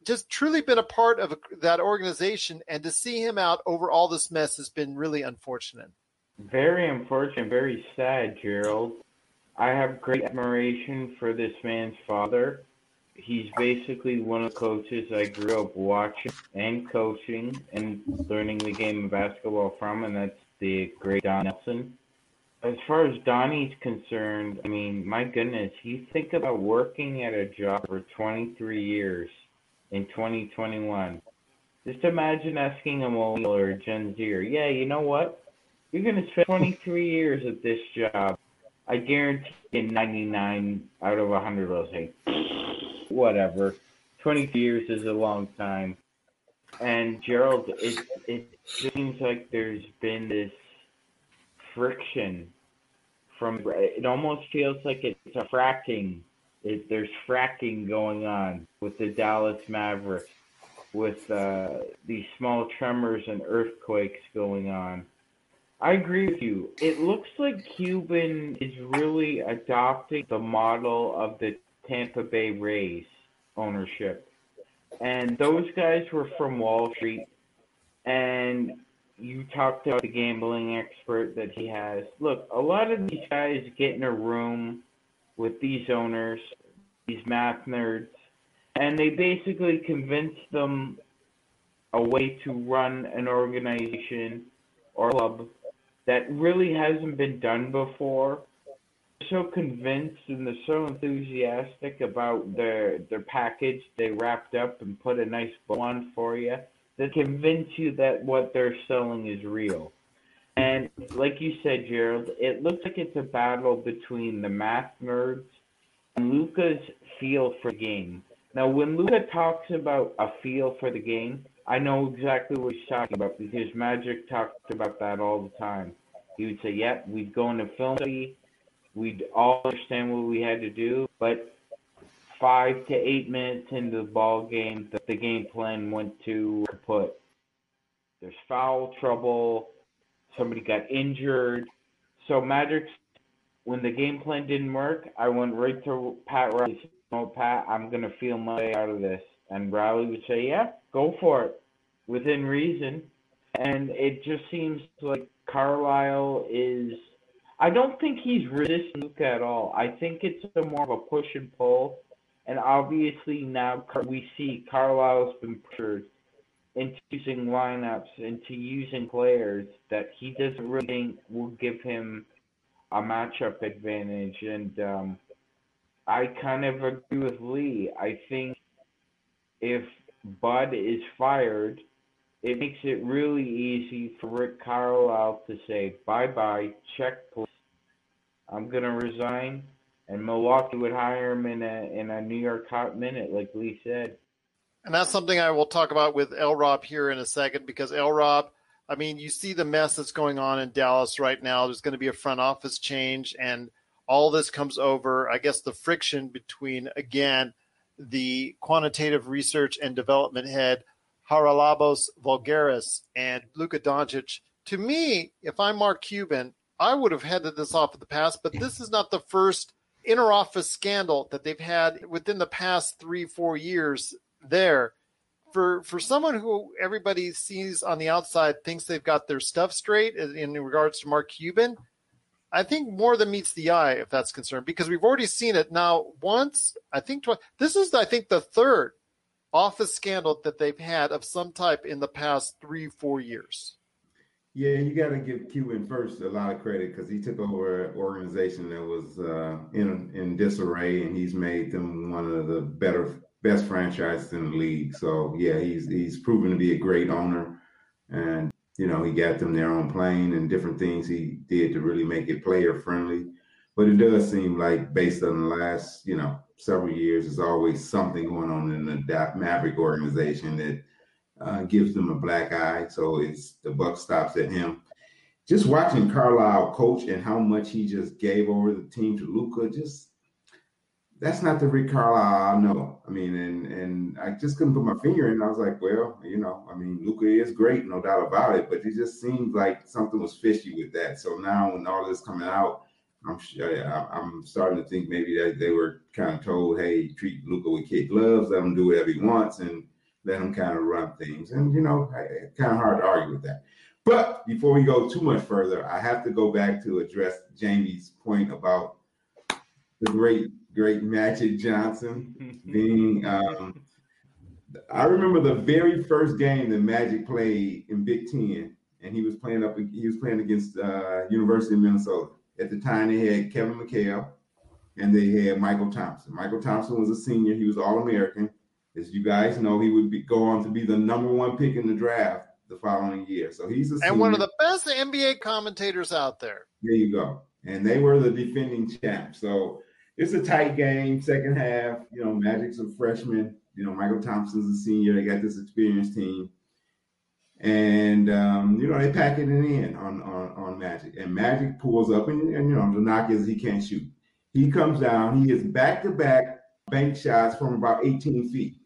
just truly been a part of that organization, and to see him out over all this mess has been really unfortunate. Very unfortunate, very sad, Gerald. I have great admiration for this man's father. He's basically one of the coaches I grew up watching and coaching and learning the game of basketball from, and that's the great Don Nelson. As far as Donnie's concerned, I mean, my goodness, you think about working at a job for 23 years in 2021. Just imagine asking a millennial or a Gen Zer, yeah, you know what? You're going to spend 23 years at this job. I guarantee in 99 out of 100 will say, whatever. 20 years is a long time. And Gerald, it it seems like there's been this friction from. It almost feels like it's a fracking. It, there's fracking going on with the Dallas Mavericks, with uh, these small tremors and earthquakes going on. I agree with you. It looks like Cuban is really adopting the model of the Tampa Bay Rays ownership. And those guys were from Wall Street. And you talked about the gambling expert that he has. Look, a lot of these guys get in a room with these owners, these math nerds, and they basically convince them a way to run an organization or club that really hasn't been done before. They're so convinced and they're so enthusiastic about their their package they wrapped up and put a nice bow on for you that convince you that what they're selling is real. And like you said, Gerald, it looks like it's a battle between the math nerds and Luka's feel for the game. Now, when Luca talks about a feel for the game, I know exactly what he's talking about because Magic talked about that all the time. He would say, "Yep, yeah, we'd go into film study, we'd all understand what we had to do, but five to eight minutes into the ball game, the, the game plan went to kaput. There's foul trouble, somebody got injured, so Magic, when the game plan didn't work, I went right to Pat Riley. No, Pat, I'm gonna feel my way out of this." And Riley would say, "Yeah, go for it, within reason." And it just seems like Carlisle is. I don't think he's resisting Luka at all. I think it's a more of a push and pull. And obviously now we see Carlisle's been pressured into using lineups, into using players that he doesn't really think will give him a matchup advantage. And um, I kind of agree with Lee. I think if Bud is fired, it makes it really easy for Rick Carlisle to say, bye bye, check, please. I'm going to resign. And Milwaukee would hire him in a, in a New York hot minute, like Lee said. And that's something I will talk about with L Rob here in a second because L Rob, I mean, you see the mess that's going on in Dallas right now. There's going to be a front office change, and all this comes over, I guess, the friction between, again, the quantitative research and development head Haralabos Voulgaris and Luka Doncic. To me, if I'm Mark Cuban, I would have headed this off in the past, but this is not the first interoffice scandal that they've had within the past three, four years there. For for someone who everybody sees on the outside thinks they've got their stuff straight in regards to Mark Cuban, I think more than meets the eye if that's concerned because we've already seen it now once. I think twice. This is I think the third office scandal that they've had of some type in the past three, four years. Yeah, you got to give Cuban first a lot of credit because he took over an organization that was uh, in in disarray, and he's made them one of the better, best franchises in the league. So yeah, he's he's proven to be a great owner, and you know he got them their own plane and different things he did to really make it player friendly. But it does seem like, based on the last you know several years, there's always something going on in the Maverick organization that uh, gives them a black eye. So it's the buck stops at him. Just watching Carlisle coach and how much he just gave over the team to Luka, just that's not the Rick Carlisle I know. I mean, and and I just couldn't put my finger in. I was like, well, you know, I mean, Luka is great, no doubt about it, but it just seemed like something was fishy with that. So now when all this coming out, I'm I'm starting to think maybe that they were kind of told, hey, treat Luka with kid gloves, let him do whatever he wants, and let him kind of run things. And, you know, kind of hard to argue with that. But before we go too much further, I have to go back to address Jamie's point about the great, great Magic Johnson being. Um, I remember the very first game that Magic played in Big Ten, and he was playing up. He was playing against uh, University of Minnesota. At the time, they had Kevin McHale, and they had Mychal Thompson. Mychal Thompson was a senior. He was All American. As you guys know, he would be, go on to be the number one pick in the draft the following year. So he's a and one of the best NBA commentators out there. There you go. And they were the defending champs. So it's a tight game. Second half, you know, Magic's a freshman. You know, Mychal Thompson's a senior. They got this experienced team. And um, you know, they pack it in on, on on Magic. And Magic pulls up and, and you know, the knock is he can't shoot. He comes down, he is back to back bank shots from about 18 feet.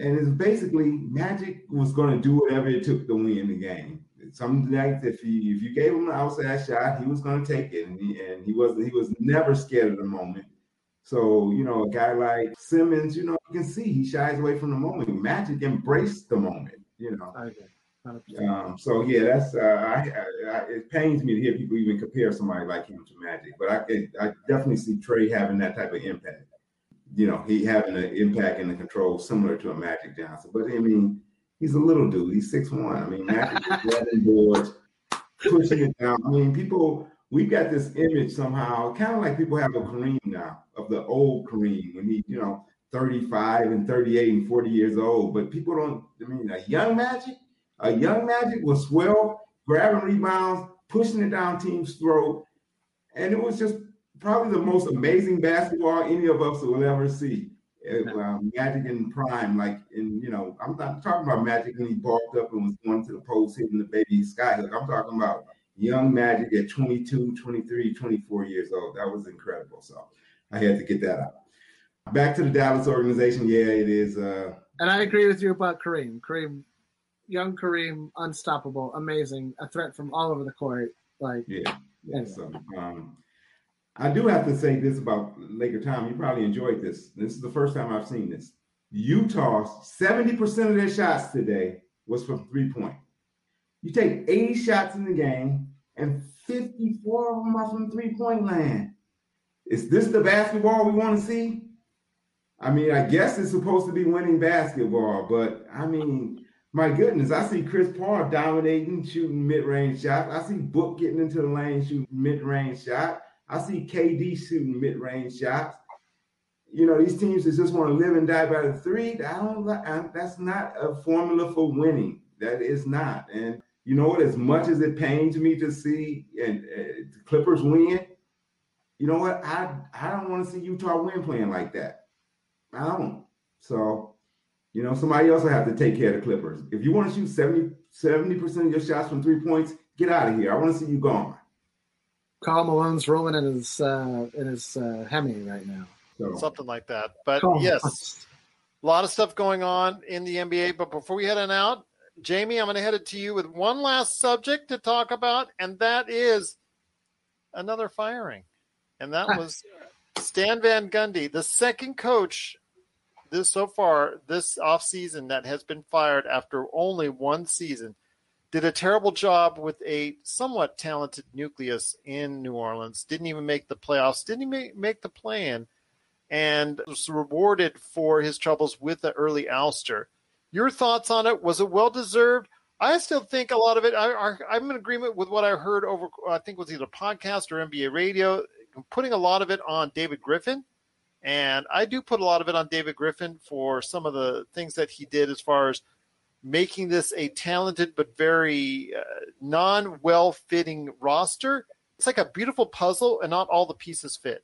And it's basically Magic was going to do whatever it took to win the game. Some nights, if you if you gave him an outside shot, he was going to take it, and he, and he was he was never scared of the moment. So you know, a guy like Simmons, you know, you can see he shies away from the moment. Magic embraced the moment, you know. Um, so yeah, that's uh, I, I, I, it pains me to hear people even compare somebody like him to Magic, but I I definitely see Trae having that type of impact you know, he having an impact and the control similar to a Magic Johnson. But I mean, he's a little dude. He's six one. I mean, Magic is grabbing boards, pushing it down. I mean, people we've got this image somehow, kind of like people have a Kareem now of the old Kareem when he, you know, 35 and 38 and 40 years old. But people don't, I mean, a young Magic, a young Magic was swell, grabbing rebounds, pushing it down team's throat. And it was just probably the most amazing basketball any of us will ever see. Uh, Magic in prime, like in you know, I'm not talking about Magic when he bulked up and was going to the post hitting the baby skyhook. I'm talking about young Magic at 22, 23, 24 years old. That was incredible. So I had to get that out. Back to the Dallas organization. Yeah, it is. Uh, and I agree with you about Kareem. Kareem, young Kareem, unstoppable, amazing, a threat from all over the court. Like yeah, yeah. So, um, I do have to say this about Laker Tom. You probably enjoyed this. This is the first time I've seen this. Utah, 70% of their shots today was from three point. You take 80 shots in the game, and 54 of them are from three point land. Is this the basketball we want to see? I mean, I guess it's supposed to be winning basketball, but I mean, my goodness, I see Chris Paul dominating, shooting mid range shots. I see Book getting into the lane, shooting mid range shot. I see KD shooting mid range shots. You know, these teams that just want to live and die by the three. I don't. I, that's not a formula for winning. That is not. And you know what? As much as it pains me to see and uh, Clippers win, you know what? I I don't want to see Utah win playing like that. I don't. So, you know, somebody else will have to take care of the Clippers. If you want to shoot 70 percent of your shots from three points, get out of here. I want to see you gone. Karl Malone's rolling in his uh, in his uh, Hemi right now. So. Something like that. But yes, a lot of stuff going on in the NBA. But before we head on out, Jamie, I'm going to head it to you with one last subject to talk about, and that is another firing. And that was Stan Van Gundy, the second coach this so far this offseason that has been fired after only one season did a terrible job with a somewhat talented nucleus in New Orleans. Didn't even make the playoffs. Didn't even make the plan, and was rewarded for his troubles with the early ouster. Your thoughts on it? Was it well deserved, I still think a lot of it. I, am in agreement with what I heard over. I think it was either podcast or NBA radio, putting a lot of it on David Griffin, and I do put a lot of it on David Griffin for some of the things that he did as far as making this a talented but very uh, non-well fitting roster. It's like a beautiful puzzle, and not all the pieces fit.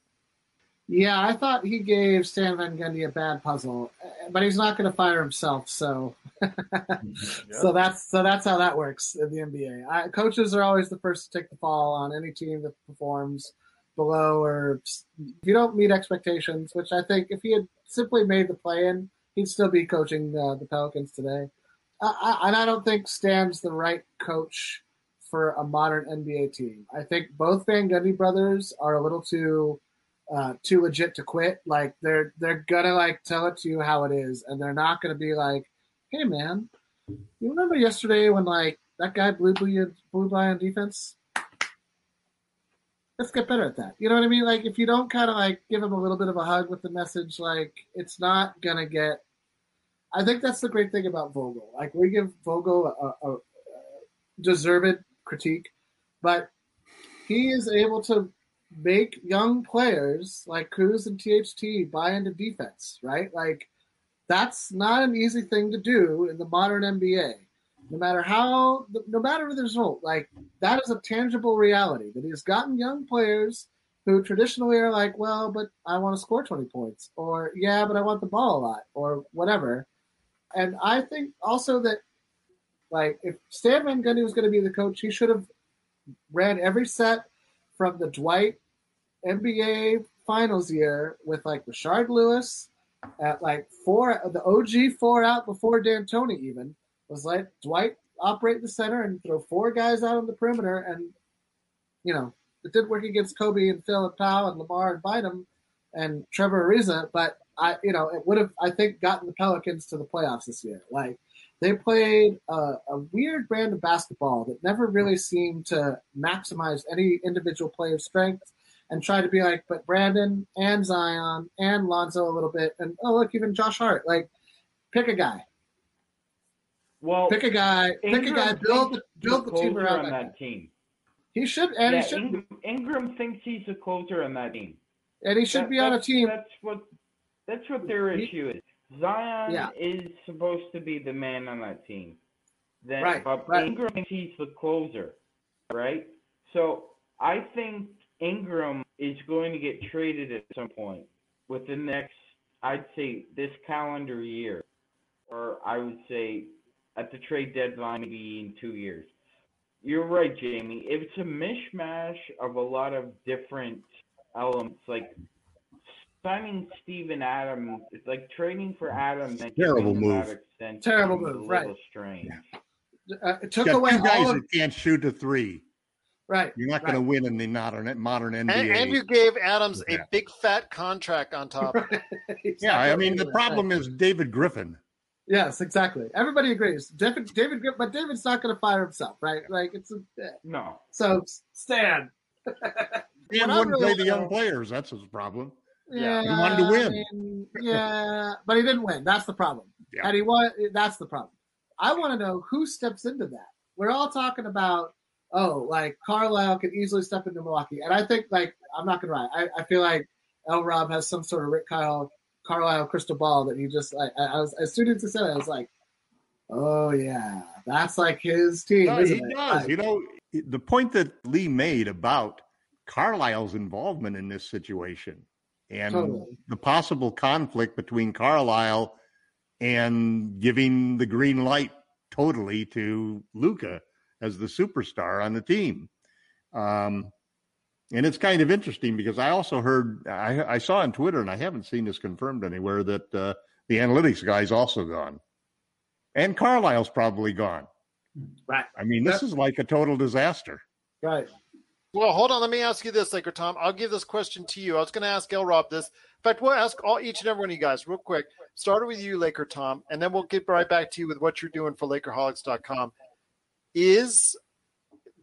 Yeah, I thought he gave Stan Van Gundy a bad puzzle, but he's not going to fire himself, so so that's so that's how that works in the NBA. I, coaches are always the first to take the fall on any team that performs below or you don't meet expectations. Which I think if he had simply made the play in, he'd still be coaching uh, the Pelicans today. I, and I don't think Stan's the right coach for a modern NBA team. I think both Van Gundy brothers are a little too uh, too legit to quit. Like they're they're gonna like tell it to you how it is, and they're not gonna be like, "Hey man, you remember yesterday when like that guy blew blew, blew by on defense? Let's get better at that." You know what I mean? Like if you don't kind of like give them a little bit of a hug with the message, like it's not gonna get. I think that's the great thing about Vogel. Like we give Vogel a, a, a deserved critique, but he is able to make young players like Cruz and THT buy into defense, right? Like that's not an easy thing to do in the modern NBA. No matter how, no matter the result, like that is a tangible reality that he's gotten young players who traditionally are like, well, but I want to score 20 points, or yeah, but I want the ball a lot, or whatever. And I think also that, like, if Stan Van Gundy was going to be the coach, he should have ran every set from the Dwight NBA Finals year with like Rashard Lewis at like four, the OG four out before D'Antoni even was like Dwight operate the center and throw four guys out on the perimeter, and you know it did work against Kobe and Phil and Powell and Lamar and Bynum and Trevor Ariza, but I, you know, it would have I think gotten the Pelicans to the playoffs this year. Like they played a, a, weird brand of basketball that never really seemed to maximize any individual player's strengths and try to be like, but Brandon and Zion and Lonzo a little bit, and oh look, even Josh Hart. Like, pick a guy. Well, pick a guy. Ingram pick a guy. Build the build the team around that, that team. He should, and yeah, he should. Ingram, Ingram, thinks he's a closer on that team, and he should that, be on a team. That's what that's what their he, issue is. Zion yeah. is supposed to be the man on that team. Then, right, but right. Ingram thinks he's the closer, right? So I think Ingram is going to get traded at some point within the next, I'd say, this calendar year, or I would say at the trade deadline, maybe in two years. You're right, Jamie. If it's a mishmash of a lot of different elements, like signing Steven Adams, it's like trading for Adams. Terrible move. Terrible move. Right. Strange. Yeah. Uh, it took Got away two guys all of, that can't shoot a three. Right. You're not right. going to win in the modern modern NBA. And, and you gave Adams Yeah. a big fat contract on top. yeah, I mean the problem is David Griffin. Yes, exactly. Everybody agrees. David, David, but David's not going to fire himself, right? Like it's a, eh. No. so. Stan. He What I wouldn't play the young players. That's his problem. Yeah, He wanted to I win. mean, yeah, but he didn't win. That's the problem. Yeah. And he won. That's the problem. I want to know who steps into that. We're all talking about, oh, like Carlisle could easily step into Milwaukee, and I think like I'm not gonna lie. I, I feel like L. Rob has some sort of Rick Kyle Carlisle crystal ball that he just like. I, I was as soon as he said it, I was like, oh yeah, that's like his team, No, isn't he it? does. You know, the point that Lee made about Carlisle's involvement in this situation and Totally. the possible conflict between Carlisle and giving the green light totally to Luka as the superstar on the team. Um, and it's kind of interesting because I also heard, I, I saw on Twitter, and I haven't seen this confirmed anywhere, that uh, the analytics guy's also gone. And Carlisle's probably gone. right, I mean, this is like a total disaster. right. Well, hold on. Let me ask you this, Laker Tom. I'll give this question to you. I was going to ask El Rob this. In fact, we'll ask all each and every one of you guys real quick. Started with you, Laker Tom, and then we'll get right back to you with what you're doing for LakerHolics.com. Is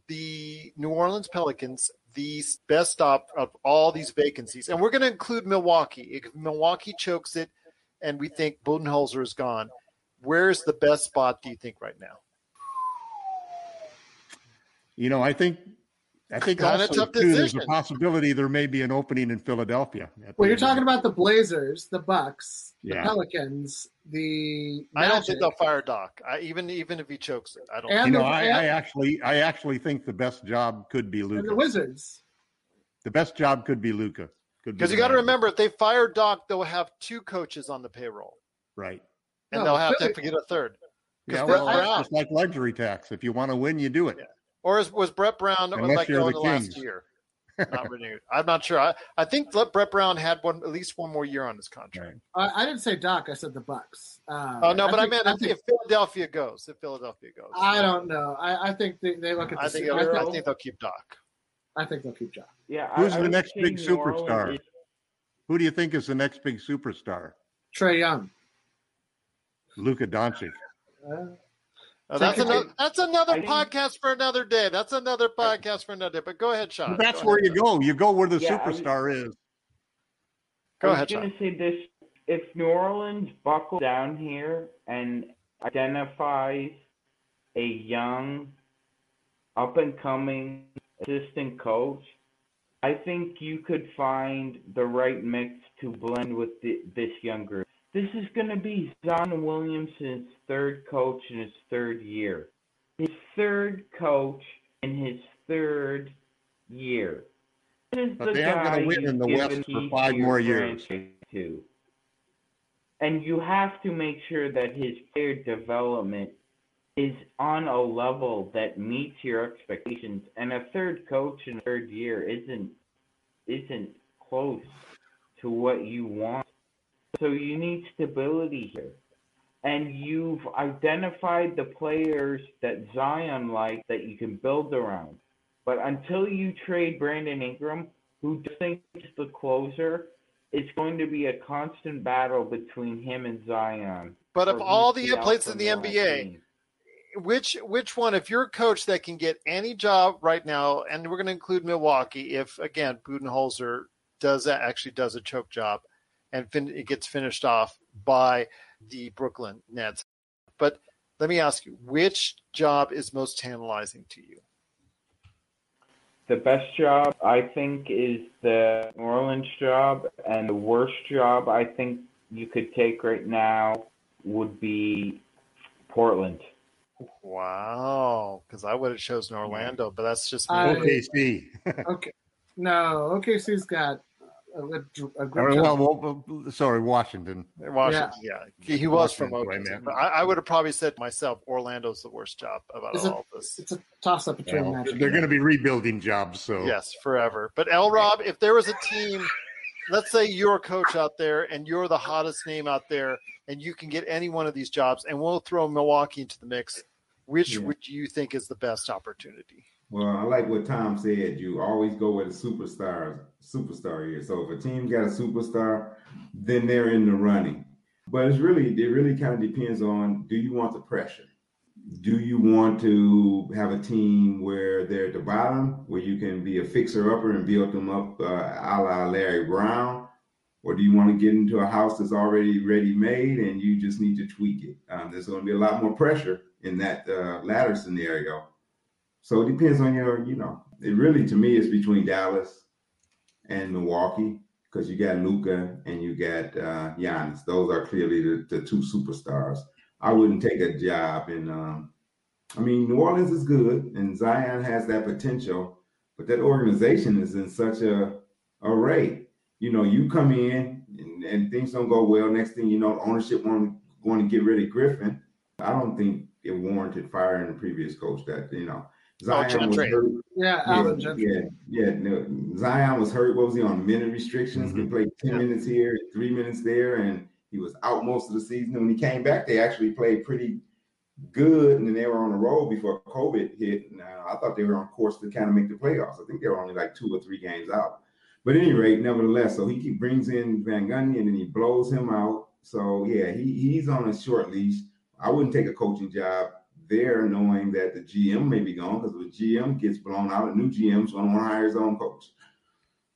the New Orleans Pelicans the best stop of all these vacancies. And we're going to include Milwaukee. If Milwaukee chokes it and we think Budenholzer is gone, where's the best spot do you think right now? You know, I think I think Kinda also tough too, there's a possibility there may be an opening in Philadelphia. Well, you're talking about the Blazers, the Bucks, the Yeah. Pelicans, the I don't think they'll fire Doc. I, even even if he chokes it, I don't. And You know, I, I actually I actually think the best job could be Luka. the Wizards. The best job could be Luka. Could be Because you the got to remember, if they fire Doc, they'll have two coaches on the payroll, right? and No, they'll have Philly- to get a third. Yeah, Brett well, Brown- it's like luxury tax. If you want to win, you do it. Yeah. Or is, was Brett Brown Unless let go the in the last year? Not renewed. I'm not sure. I, I think let Brett Brown had one at least one more year on his contract. Right. I, I didn't say Doc. I said the Bucks. Uh, Oh no, but I, think- meant I think, if Philadelphia goes, if Philadelphia goes, I don't know. I, I think they, they look at the. I think I, it'll- I think, think they'll keep Doc. I think they'll keep Doc. Yeah. Who's I the would next big superstar? Who do you think is the next big superstar? Trae Young. Luka Doncic. Uh, Uh, that's another. That's another podcast for another day. That's another podcast for another day. But go ahead, Sean. But that's Go where ahead, you Sean. go. You go where the Yeah, I was- superstar is. Go I was ahead, going to say this: if New Orleans buckles down here and identifies a young, up and coming assistant coach, I think you could find the right mix to blend with the, this younger. This is going to be Zion Williamson's third coach in his third year. His third coach in his third year. This is But the they aren't gonna win in the West for five more years. To. And you have to make sure that his player development is on a level that meets your expectations. And a third coach in third year isn't isn't close to what you want. So you need stability here. And you've identified the players that Zion likes that you can build around. But until you trade Brandon Ingram, who thinks the closer, it's going to be a constant battle between him and Zion. But of all the places in the NBA, team. which which one? If you're a coach that can get any job right now, and we're going to include Milwaukee, if again Budenholzer does that actually does a choke job, and fin- it gets finished off by the Brooklyn Nets. But let me ask you, which job is most tantalizing to you? The best job, I think, is the New Orleans job, and the worst job I think you could take right now would be Portland. Wow, because I would have chosen Orlando, but that's just me. I- OKC. Okay. No, OKC's got a, a, a well, well, well, sorry, Washington. Washington, yeah, he, he was from Washington, Oakland. right, I, I would have probably said myself, Orlando's the worst job about Is it- all this. It's a toss up between Well, Magic. they're going to be rebuilding jobs, so Yes, forever. But L. Rob, if there was a team, let's say you're a coach out there and you're the hottest name out there, and you can get any one of these jobs, and we'll throw Milwaukee into the mix. Which Yeah. would you think is the best opportunity? Well, I like what Tom said. You always go where the superstars superstar is. So if a team got a superstar, then they're in the running. But it's really it really kind of depends on do you want the pressure? Do you want to have a team where they're at the bottom, where you can be a fixer upper and build them up uh, a la Larry Brown? Or do you want to get into a house that's already ready made and you just need to tweak it? Um, there's going to be a lot more pressure in that uh, latter scenario. So it depends on your, you know, it really to me is between Dallas and Milwaukee because you got Luka and you got uh, Giannis. Those are clearly the, the two superstars. I wouldn't take a job in. Um, I mean, New Orleans is good and Zion has that potential, but that organization is in such a array. You know, you come in and, and things don't go well. Next thing you know, ownership want going to get rid of Griffin. I don't think it warranted firing the previous coach. That you know, Zion was Gentry. hurt. Yeah, Yeah, Gentry. yeah, yeah. No, Zion was hurt. What was he on? Minute restrictions. He played ten Yeah. minutes here, three minutes there, and he was out most of the season. And when he came back, they actually played pretty good, and then they were on the road before COVID hit. And uh, I thought they were on course to kind of make the playoffs. I think they were only like two or three games out. But at any rate, nevertheless, so he keep, brings in Van Gundy and then he blows him out. So yeah, he he's on a short leash. I wouldn't take a coaching job there, knowing that the GM may be gone because if the GM gets blown out, a new GM's going to want to hire his own coach.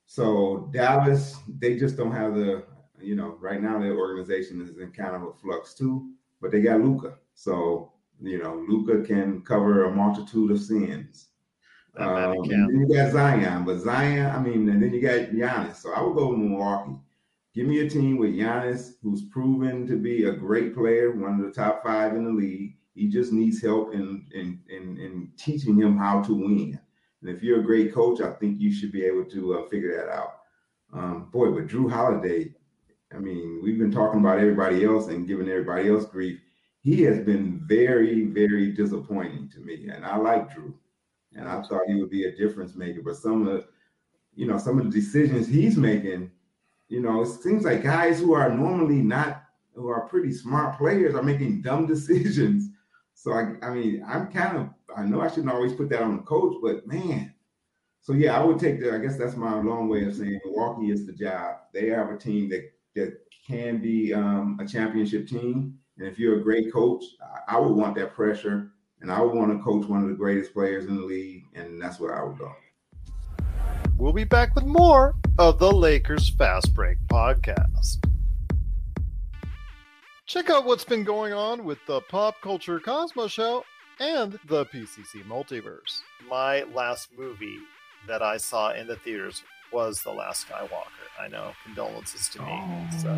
So Dallas, they just don't have the, you know, right now their organization is in kind of a flux too, but they got Luka. So you know, Luka can cover a multitude of sins. Um, then you got Zion, but Zion, I mean, and then you got Giannis. So I would go with Milwaukee. Give me a team with Giannis, who's proven to be a great player, one of the top five in the league. He just needs help in in in, in teaching him how to win. And if you're a great coach, I think you should be able to uh, figure that out. Um, boy, but Jrue Holiday, I mean, we've been talking about everybody else and giving everybody else grief. He has been very, very disappointing to me, and I like Jrue. and I thought he would be a difference maker. But some of the, you know, some of the decisions he's making, you know, it seems like guys who are normally not, who are pretty smart players, are making dumb decisions. So I, I mean, I'm kind of, I know I shouldn't always put that on the coach, but man, so yeah, I would take the. I guess that's my long way of saying Milwaukee is the job. They have a team that that can be um, a championship team, and if you're a great coach, I, I would want that pressure, and I would want to coach one of the greatest players in the league, and that's where I would go. We'll be back with more of the Lakers Fast Break podcast. Check out what's been going on with the Pop Culture Cosmos Show and the PCC Multiverse. My last movie that I saw in the theaters was The Last Skywalker. I know, condolences to me. Oh, so,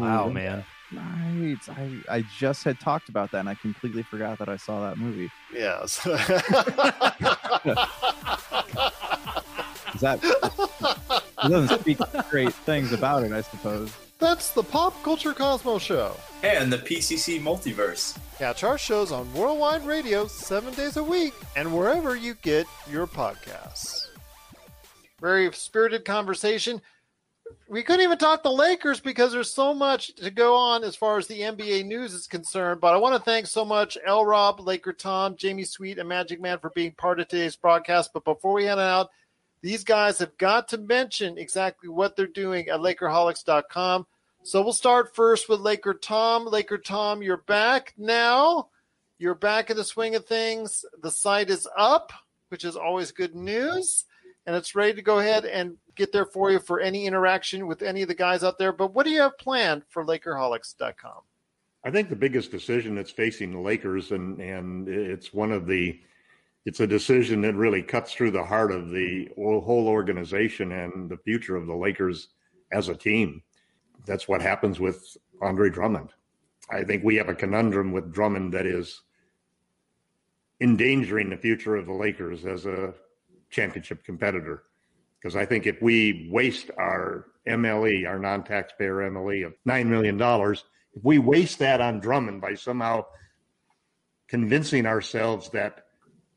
wow, man. Right. I, I just had talked about that and I completely forgot that I saw that movie. Yes. that it doesn't speak great things about it, I suppose. That's the Pop Culture Cosmos Show. And the PCC Multiverse. Catch our shows on Worldwide Radio seven days a week and wherever you get your podcasts. Very spirited conversation. We couldn't even talk the Lakers because there's so much to go on as far as the NBA news is concerned. But I want to thank so much L Rob, Laker Tom, Jamie Sweet, and Magic Man for being part of today's broadcast. But before we head out, these guys have got to mention exactly what they're doing at Lakerholics.com. So we'll start first with Laker Tom. Laker Tom, you're back now. You're back in the swing of things. The site is up, which is always good news. And it's ready to go ahead and get there for you for any interaction with any of the guys out there. But what do you have planned for Lakerholics.com? I think the biggest decision that's facing the Lakers, and, and it's one of the it's a decision that really cuts through the heart of the whole organization and the future of the Lakers as a team. That's what happens with Andre Drummond. I think we have a conundrum with Drummond that is endangering the future of the Lakers as a championship competitor. Because I think if we waste our MLE, our non taxpayer MLE of $9 million, if we waste that on Drummond by somehow convincing ourselves that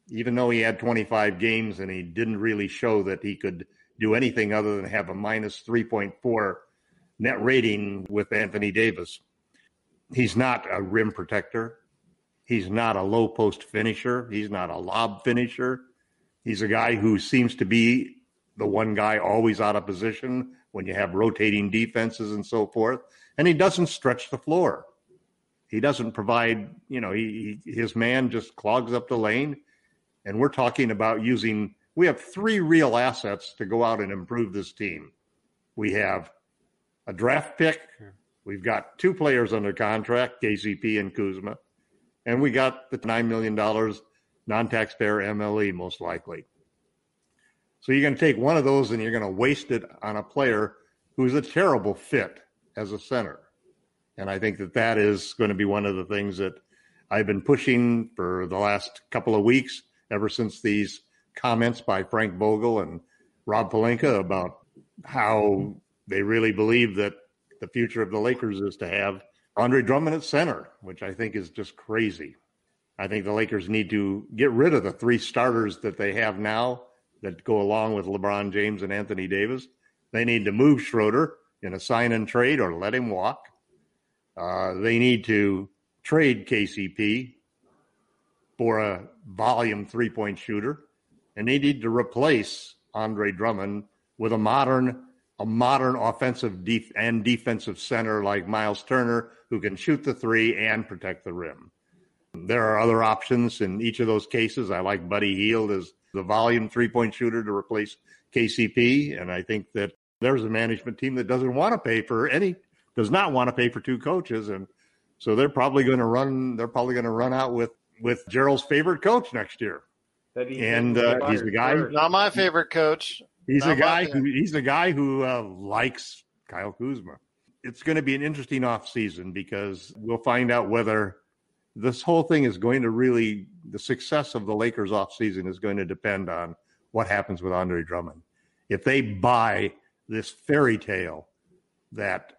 even though he had 25 games and he didn't really show that he could do anything other than have a minus 3.4 net rating with Anthony Davis. He's not a rim protector. He's not a low post finisher. He's not a lob finisher. He's a guy who seems to be the one guy always out of position when you have rotating defenses and so forth. And he doesn't stretch the floor. He doesn't provide, you know, he, his man just clogs up the lane and we're talking about using, we have three real assets to go out and improve this team. We have a draft pick. We've got two players under contract, KCP and Kuzma. And we got the $9 million non taxpayer MLE, most likely. So you're going to take one of those and you're going to waste it on a player who's a terrible fit as a center. And I think that that is going to be one of the things that I've been pushing for the last couple of weeks ever since these comments by Frank Vogel and Rob Pelinka about how they really believe that the future of the Lakers is to have Andre Drummond at center, which I think is just crazy. I think the Lakers need to get rid of the three starters that they have now that go along with LeBron James and Anthony Davis. They need to move Schroeder in a sign and trade or let him walk. Uh, they need to trade KCP for a volume three point shooter, and they need to replace Andre Drummond with a modern a modern offensive def- and defensive center like Miles Turner who can shoot the three and protect the rim. There are other options in each of those cases. I like Buddy Hield as the volume three point shooter to replace KCP, and I think that there's a management team that doesn't want to pay for any does not want to pay for two coaches and so they're probably going to run they're probably going to run out with with Gerald's favorite coach next year. That he and uh, he's the guy. first. Not my favorite coach. He's Not the guy who he's the guy who uh, likes Kyle Kuzma. It's going to be an interesting off season because we'll find out whether this whole thing is going to really the success of the Lakers off season is going to depend on what happens with Andre Drummond. If they buy this fairy tale that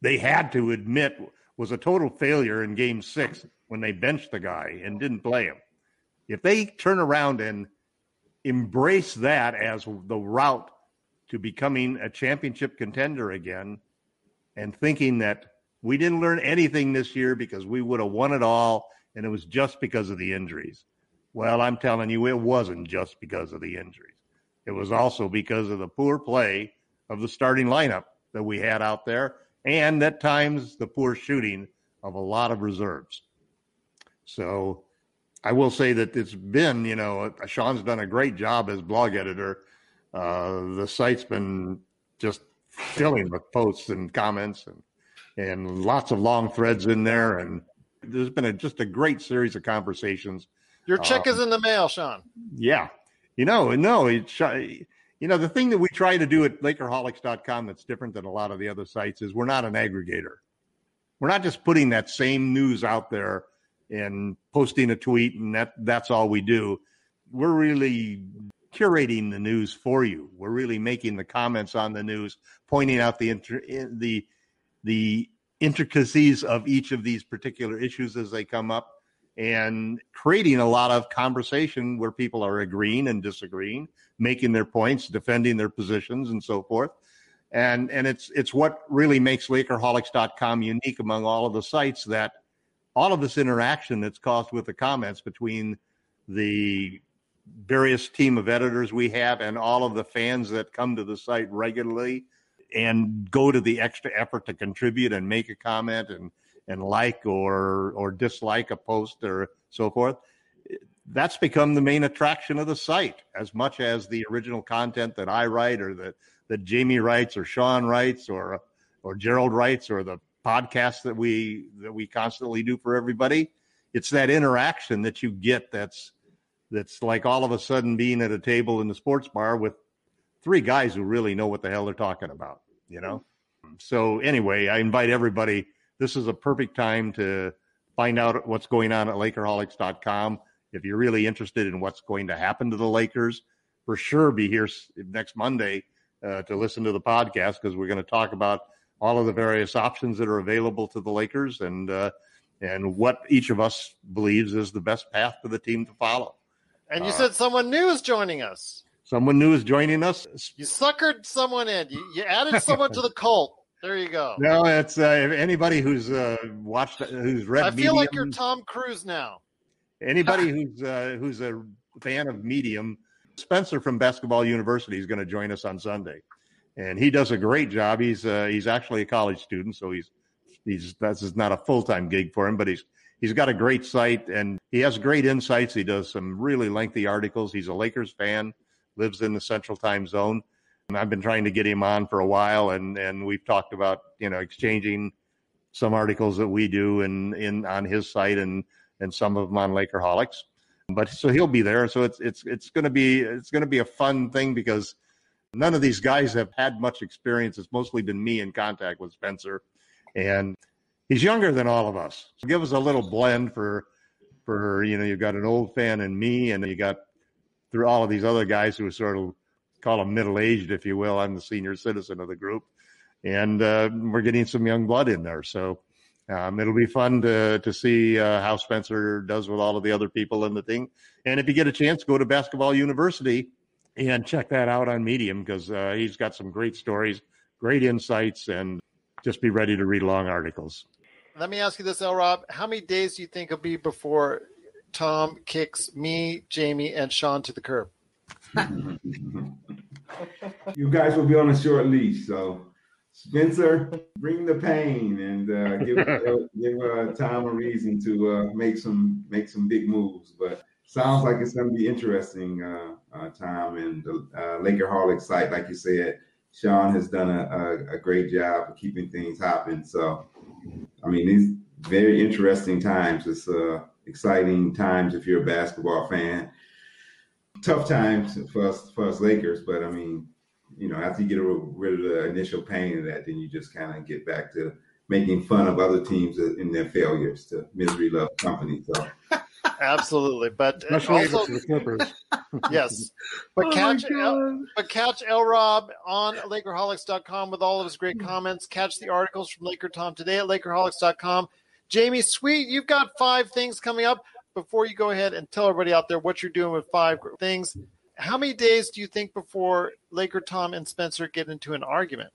they had to admit was a total failure in game 6 when they benched the guy and didn't play him. If they turn around and embrace that as the route to becoming a championship contender again and thinking that we didn't learn anything this year because we would have won it all and it was just because of the injuries. Well, I'm telling you, it wasn't just because of the injuries. It was also because of the poor play of the starting lineup that we had out there and at times the poor shooting of a lot of reserves. So I will say that it's been, you know, Sean's done a great job as blog editor. Uh, the site's been just filling with posts and comments and and lots of long threads in there. And there's been a, just a great series of conversations. Your check Um, is in the mail, Sean. Yeah. You know, no, it's, you know, the thing that we try to do at Lakerholics.com that's different than a lot of the other sites is we're not an aggregator. We're not just putting that same news out there and posting a tweet and that that's all we do. We're really curating the news for you. We're really making the comments on the news, pointing out the inter- the the intricacies of each of these particular issues as they come up and creating a lot of conversation where people are agreeing and disagreeing, making their points, defending their positions and so forth. And and it's it's what really makes Lakerholics.com unique among all of the sites that all of this interaction that's caused with the comments between the various team of editors we have and all of the fans that come to the site regularly and go to the extra effort to contribute and make a comment and and like or or dislike a post or so forth that's become the main attraction of the site. As much as the original content that I write or that that Jamie writes or Sean writes or or Gerald writes or the podcast that we that we constantly do for everybody it's that interaction that you get that's that's like all of a sudden being at a table in the sports bar with three guys who really know what the hell they're talking about, you know? So anyway, I invite everybody. This is a perfect time to find out what's going on at Lakerholics.com. If you're really interested in what's going to happen to the Lakers, for sure be here next Monday uh, to listen to the podcast because we're going to talk about all of the various options that are available to the Lakers and uh, and what each of us believes is the best path for the team to follow. And you Uh, said someone new is joining us. Someone new is joining us. You suckered someone in. You, you added someone to the cult. There you go. No, it's uh, anybody who's uh, watched, who's read. I feel like you're Tom Cruise now. anybody who's uh, who's a fan of Medium. Spencer from Basketball University is going to join us on Sunday, and he does a great job. He's uh, he's actually a college student, so he's he's this is not a full time gig for him, but he's he's got a great site and he has great insights. He does some really lengthy articles. He's a Lakers fan, lives in the Central Time Zone. And I've been trying to get him on for a while, and and we've talked about you know exchanging some articles that we do in in on his site and and some of them on Lakerholics. But so he'll be there. So it's it's it's going to be it's going to be a fun thing because none of these guys have had much experience. It's mostly been me in contact with Spencer, and he's younger than all of us. So give us a little blend for for you know you've got an old fan and me, and you got through all of these other guys who are sort of call them middle aged, if you will. I'm the senior citizen of the group, and uh, we're getting some young blood in there. So um, it'll be fun to to see uh, how Spencer does with all of the other people in the thing. And if you get a chance, go to Basketball University and check that out on Medium because uh, he's got some great stories, great insights, and just be ready to read long articles. Let me ask you this, L. Rob. How many days do you think it'll be before Tom kicks me, Jamie, and Sean to the curb? you guys will be on a short leash, so Spencer, bring the pain and uh, give give uh, Tom a reason to uh, make some make some big moves. But sounds like it's going to be interesting, uh, uh, Tom, and the uh, Lakerholic site, like you said. Sean has done a, a, a great job of keeping things hopping. So, I mean, these very interesting times. It's uh, exciting times if you're a basketball fan. Tough times for us for us Lakers, but I mean, you know, after you get rid of the initial pain of that, then you just kind of get back to making fun of other teams in their failures. To misery love company. So. Absolutely, but uh, Especially also, the Clippers. yes, but Oh catch El, but catch El Rob on Lakerholics.com with all of his great comments. Catch the articles from Laker Tom today at Lakerholics.com. Jamie Sweet, you've got five things coming up. Before you go ahead and tell everybody out there what you're doing with five things, how many days do you think before Laker Tom and Spencer get into an argument?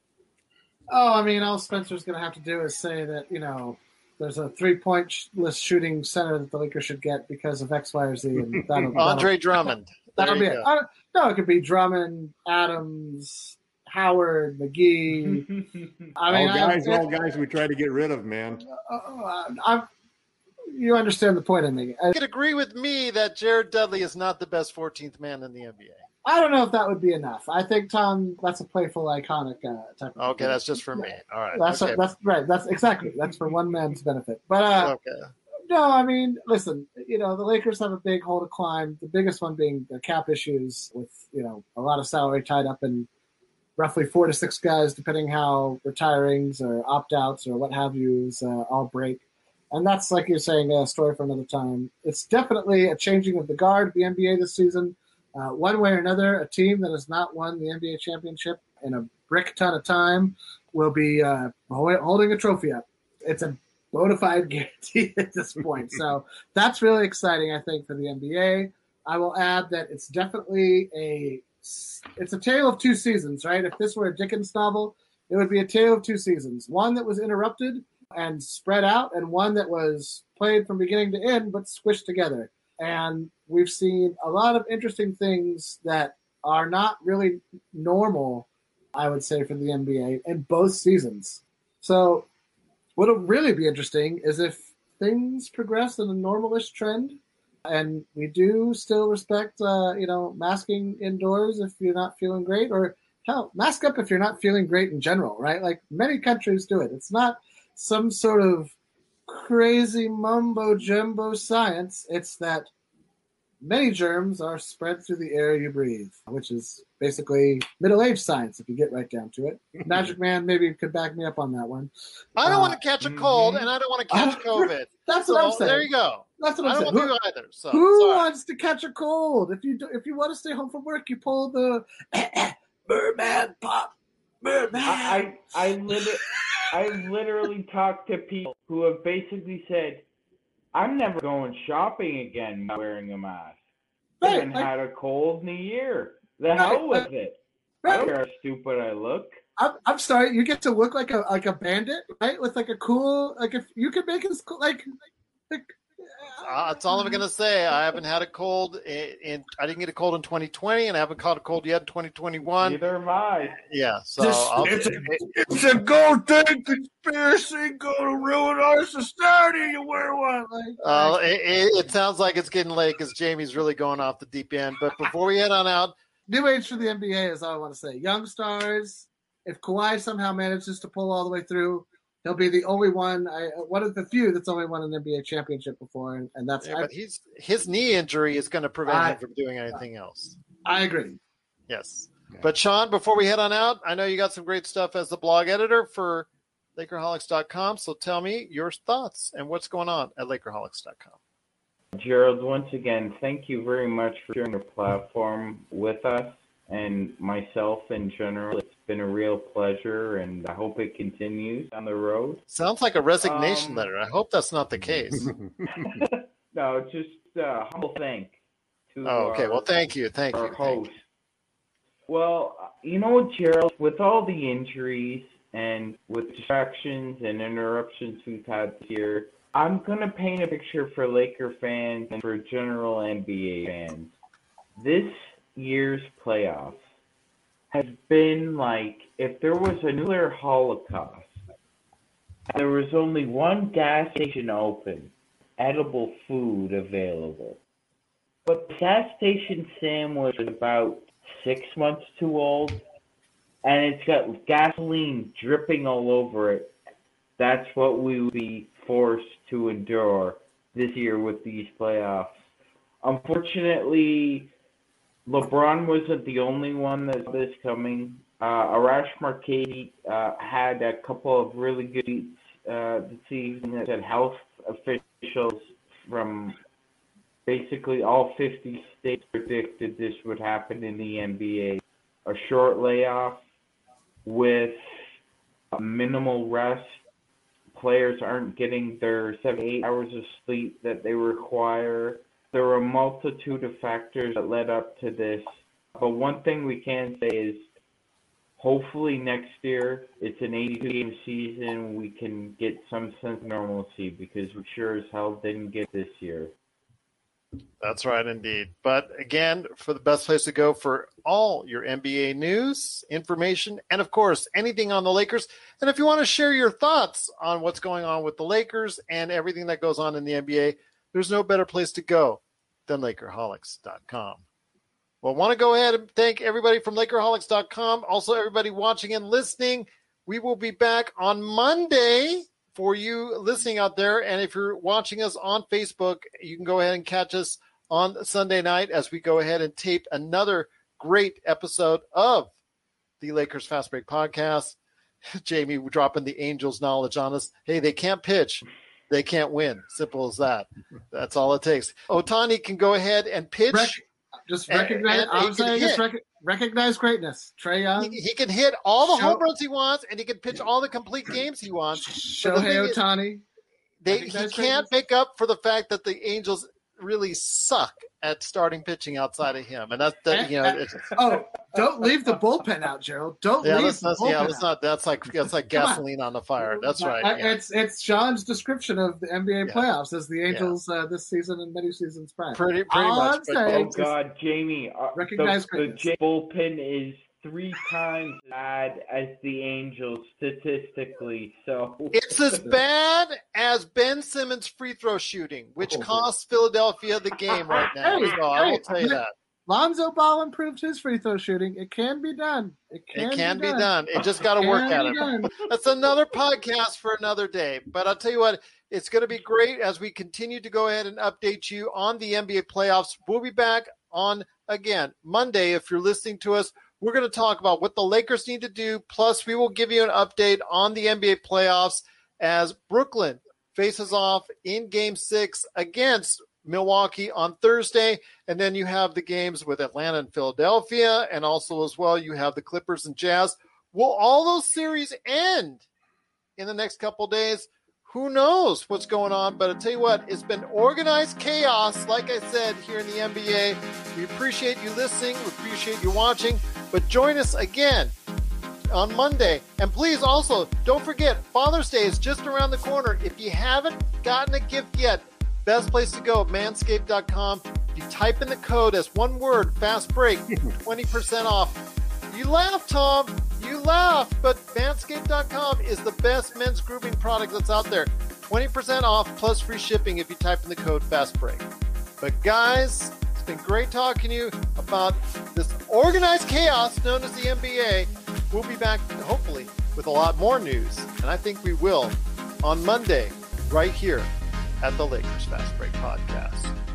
Oh, I mean, all Spencer's going to have to do is say that you know there's a three-point list shooting center that the Lakers should get because of X, Y, or Z, and that'll, that'll, Andre Drummond. that'll There be it. I don't- uh, no, it could be Drummond, Adams, Howard, McGee. I mean, all I- guys, all guys we try to get rid of, man. Uh, uh, uh, I, you understand the point I'm making. You could agree with me that Jared Dudley is not the best 14th man in the NBA. I don't know if that would be enough. I think Tom, that's a playful, iconic uh, type. Of Okay, that's just for me. All right. That's okay. that's right. That's exactly that's for one man's benefit. But uh, okay. no, I mean, listen, you know, the Lakers have a big hole to climb. The biggest one being the cap issues, with you know a lot of salary tied up in roughly four to six guys, depending how retirings or opt outs or what have yous uh, all break. And that's like you're saying, a story for another time. It's definitely a changing of the guard the NBA this season. Uh, one way or another, a team that has not won the NBA championship in a brick ton of time will be uh, holding a trophy up. It's a bona fide guarantee at this point. so that's really exciting, I think, for the NBA. I will add that it's definitely a it's a tale of two seasons, right? If this were a Dickens novel, it would be a tale of two seasons. One that was interrupted and spread out, and one that was played from beginning to end but squished together. And we've seen a lot of interesting things that are not really normal, I would say, for the NBA in both seasons. So, what'll really be interesting is if things progress in a normalish trend, and we do still respect, uh, you know, masking indoors if you're not feeling great, or hell, mask up if you're not feeling great in general, right? Like many countries do it. It's not some sort of crazy mumbo jumbo science. It's that many germs are spread through the air you breathe, which is basically middle age science if you get right down to it. Magic Man maybe could back me up on that one. I don't Uh, want to catch a cold, and I don't want to catch COVID. That's so what I'm saying. there you go. That's what I I'm don't saying. want Who, to either. So who sorry. wants to catch a cold? If you do, if you want to stay home from work, you pull the Birdman pop. Birdman. I I, I literally I literally talked to people who have basically said, "I'm never going shopping again wearing a mask. I Right, haven't like- had a cold in a year. The Right, hell with right. it. I don't care how stupid I look." I'm, I'm sorry. You get to look like a like a bandit, right? With like a cool like if you could make cool, like like. Uh, that's all I'm going to say. I haven't had a cold in, in. I didn't get a cold in 2020, and I haven't caught a cold yet in 2021. Neither have I. Yeah, so This- I'll, it's a- it- a gold thing conspiracy going to ruin our society. You wear one like. uh, it, it, it sounds like it's getting late because Jamie's really going off the deep end. But before we head on out, New age for the NBA is all I want to say. Young stars. If Kawhi somehow manages to pull all the way through, he'll be the only one. I one of the few that's only won an NBA championship before, and, and that's yeah, I, but he's his knee injury is going to prevent I- him from doing anything else. I agree. Yes. But Sean, before we head on out, I know you got some great stuff as the blog editor for Lakerholics.com. So tell me your thoughts and what's going on at Lakerholics.com. Gerald, once again, thank you very much for sharing your platform with us and myself in general. It's been a real pleasure, and I hope it continues on the road. Sounds like a resignation Um, letter. I hope that's not the case. no, just uh, humble thank to Oh, okay. our- Well, thank you. Thank our you. Thank host. Well, you know Gerald, with all the injuries and with distractions and interruptions we've had here, I'm going to paint a picture for Laker fans and for general NBA fans. This year's playoffs has been like if there was a nuclear holocaust, there was only one gas station open, edible food available. But the gas station sandwich is about six months too old, and it's got gasoline dripping all over it. That's what we would be forced to endure this year with these playoffs. Unfortunately, LeBron wasn't the only one that this coming. Uh, Arash Markazi uh, had a couple of really good tweets uh, this evening that health officials from basically all 50 states predicted this would happen in the NBA. A short layoff with minimal rest. Players aren't getting their seven, eight hours of sleep that they require. There were a multitude of factors that led up to this. But one thing we can say is hopefully next year it's an 82 game season. We can get some sense of normalcy because we sure as hell didn't get this year. That's right, indeed. But again, for the best place to go for all your NBA news, information, and of course, anything on the Lakers. And if you want to share your thoughts on what's going on with the Lakers and everything that goes on in the NBA, there's no better place to go than Lakerholics.com. Well, I want to go ahead and thank everybody from Lakerholics.com. Also, everybody watching and listening. We will be back on Monday for you listening out there. And if you're watching us on Facebook, you can go ahead and catch us on Sunday night as we go ahead and tape another great episode of the Lakers Fast Break podcast. Jamie dropping the Angels knowledge on us. Hey, they can't pitch. They can't win. Simple as that. That's all it takes. Ohtani can go ahead and pitch. Rec- just recognize. And- and I'm saying just rec- recognize greatness. Trae Young, He, he can hit all the Show- home runs he wants, and he can pitch all the complete games he wants. Shohei Ohtani. They, he can't make up for the fact that the Angels really suck at starting pitching outside of him, and that's that. You know, it's, Oh, don't leave the bullpen out, Gerald. Don't yeah, leave let's, the bullpen yeah, out. let's not. That's like that's like Come on. gasoline on the fire. That's right. I- yeah. It's it's Sean's description of the NBA Yeah. playoffs as the Angels uh, this season and many seasons prior. Pretty pretty All much. I'm but- saying- Oh God, Jamie, uh, Recognize the, the. J- bullpen is three times as bad as the Angels statistically. So It's as bad as Ben Simmons' free throw shooting, which Oh. costs Philadelphia the game right now. Hey, So I will hey, tell you that. Lonzo Ball improved his free throw shooting. It can be done. It can, It can be done. It just got to work Can at it. done. That's another podcast for another day. But I'll tell you what, it's going to be great as we continue to go ahead and update you on the NBA playoffs. We'll be back on again Monday. If you're listening to us, we're going to talk about what the Lakers need to do. Plus, we will give you an update on the NBA playoffs as Brooklyn faces off in game six against Milwaukee on Thursday. And then you have the games with Atlanta and Philadelphia. And also, as well, you have the Clippers and Jazz. Will all those series end in the next couple days? Who knows what's going on? But I'll tell you what, it's been organized chaos, like I said, here in the NBA. We appreciate you listening, we appreciate you watching. But join us again on Monday. And please also don't forget, Father's Day is just around the corner. If you haven't gotten a gift yet, best place to go, manscaped.com. You type in the code as one word, fast break, 20% off. You laugh, Tom. You laugh, but manscaped.com is the best men's grooming product that's out there. 20% off plus free shipping if you type in the code fast break. But guys, it's been great talking to you about this organized chaos known as the NBA. We'll be back hopefully with a lot more news, and I think we will on Monday right here at the Lakers Fast Break Podcast.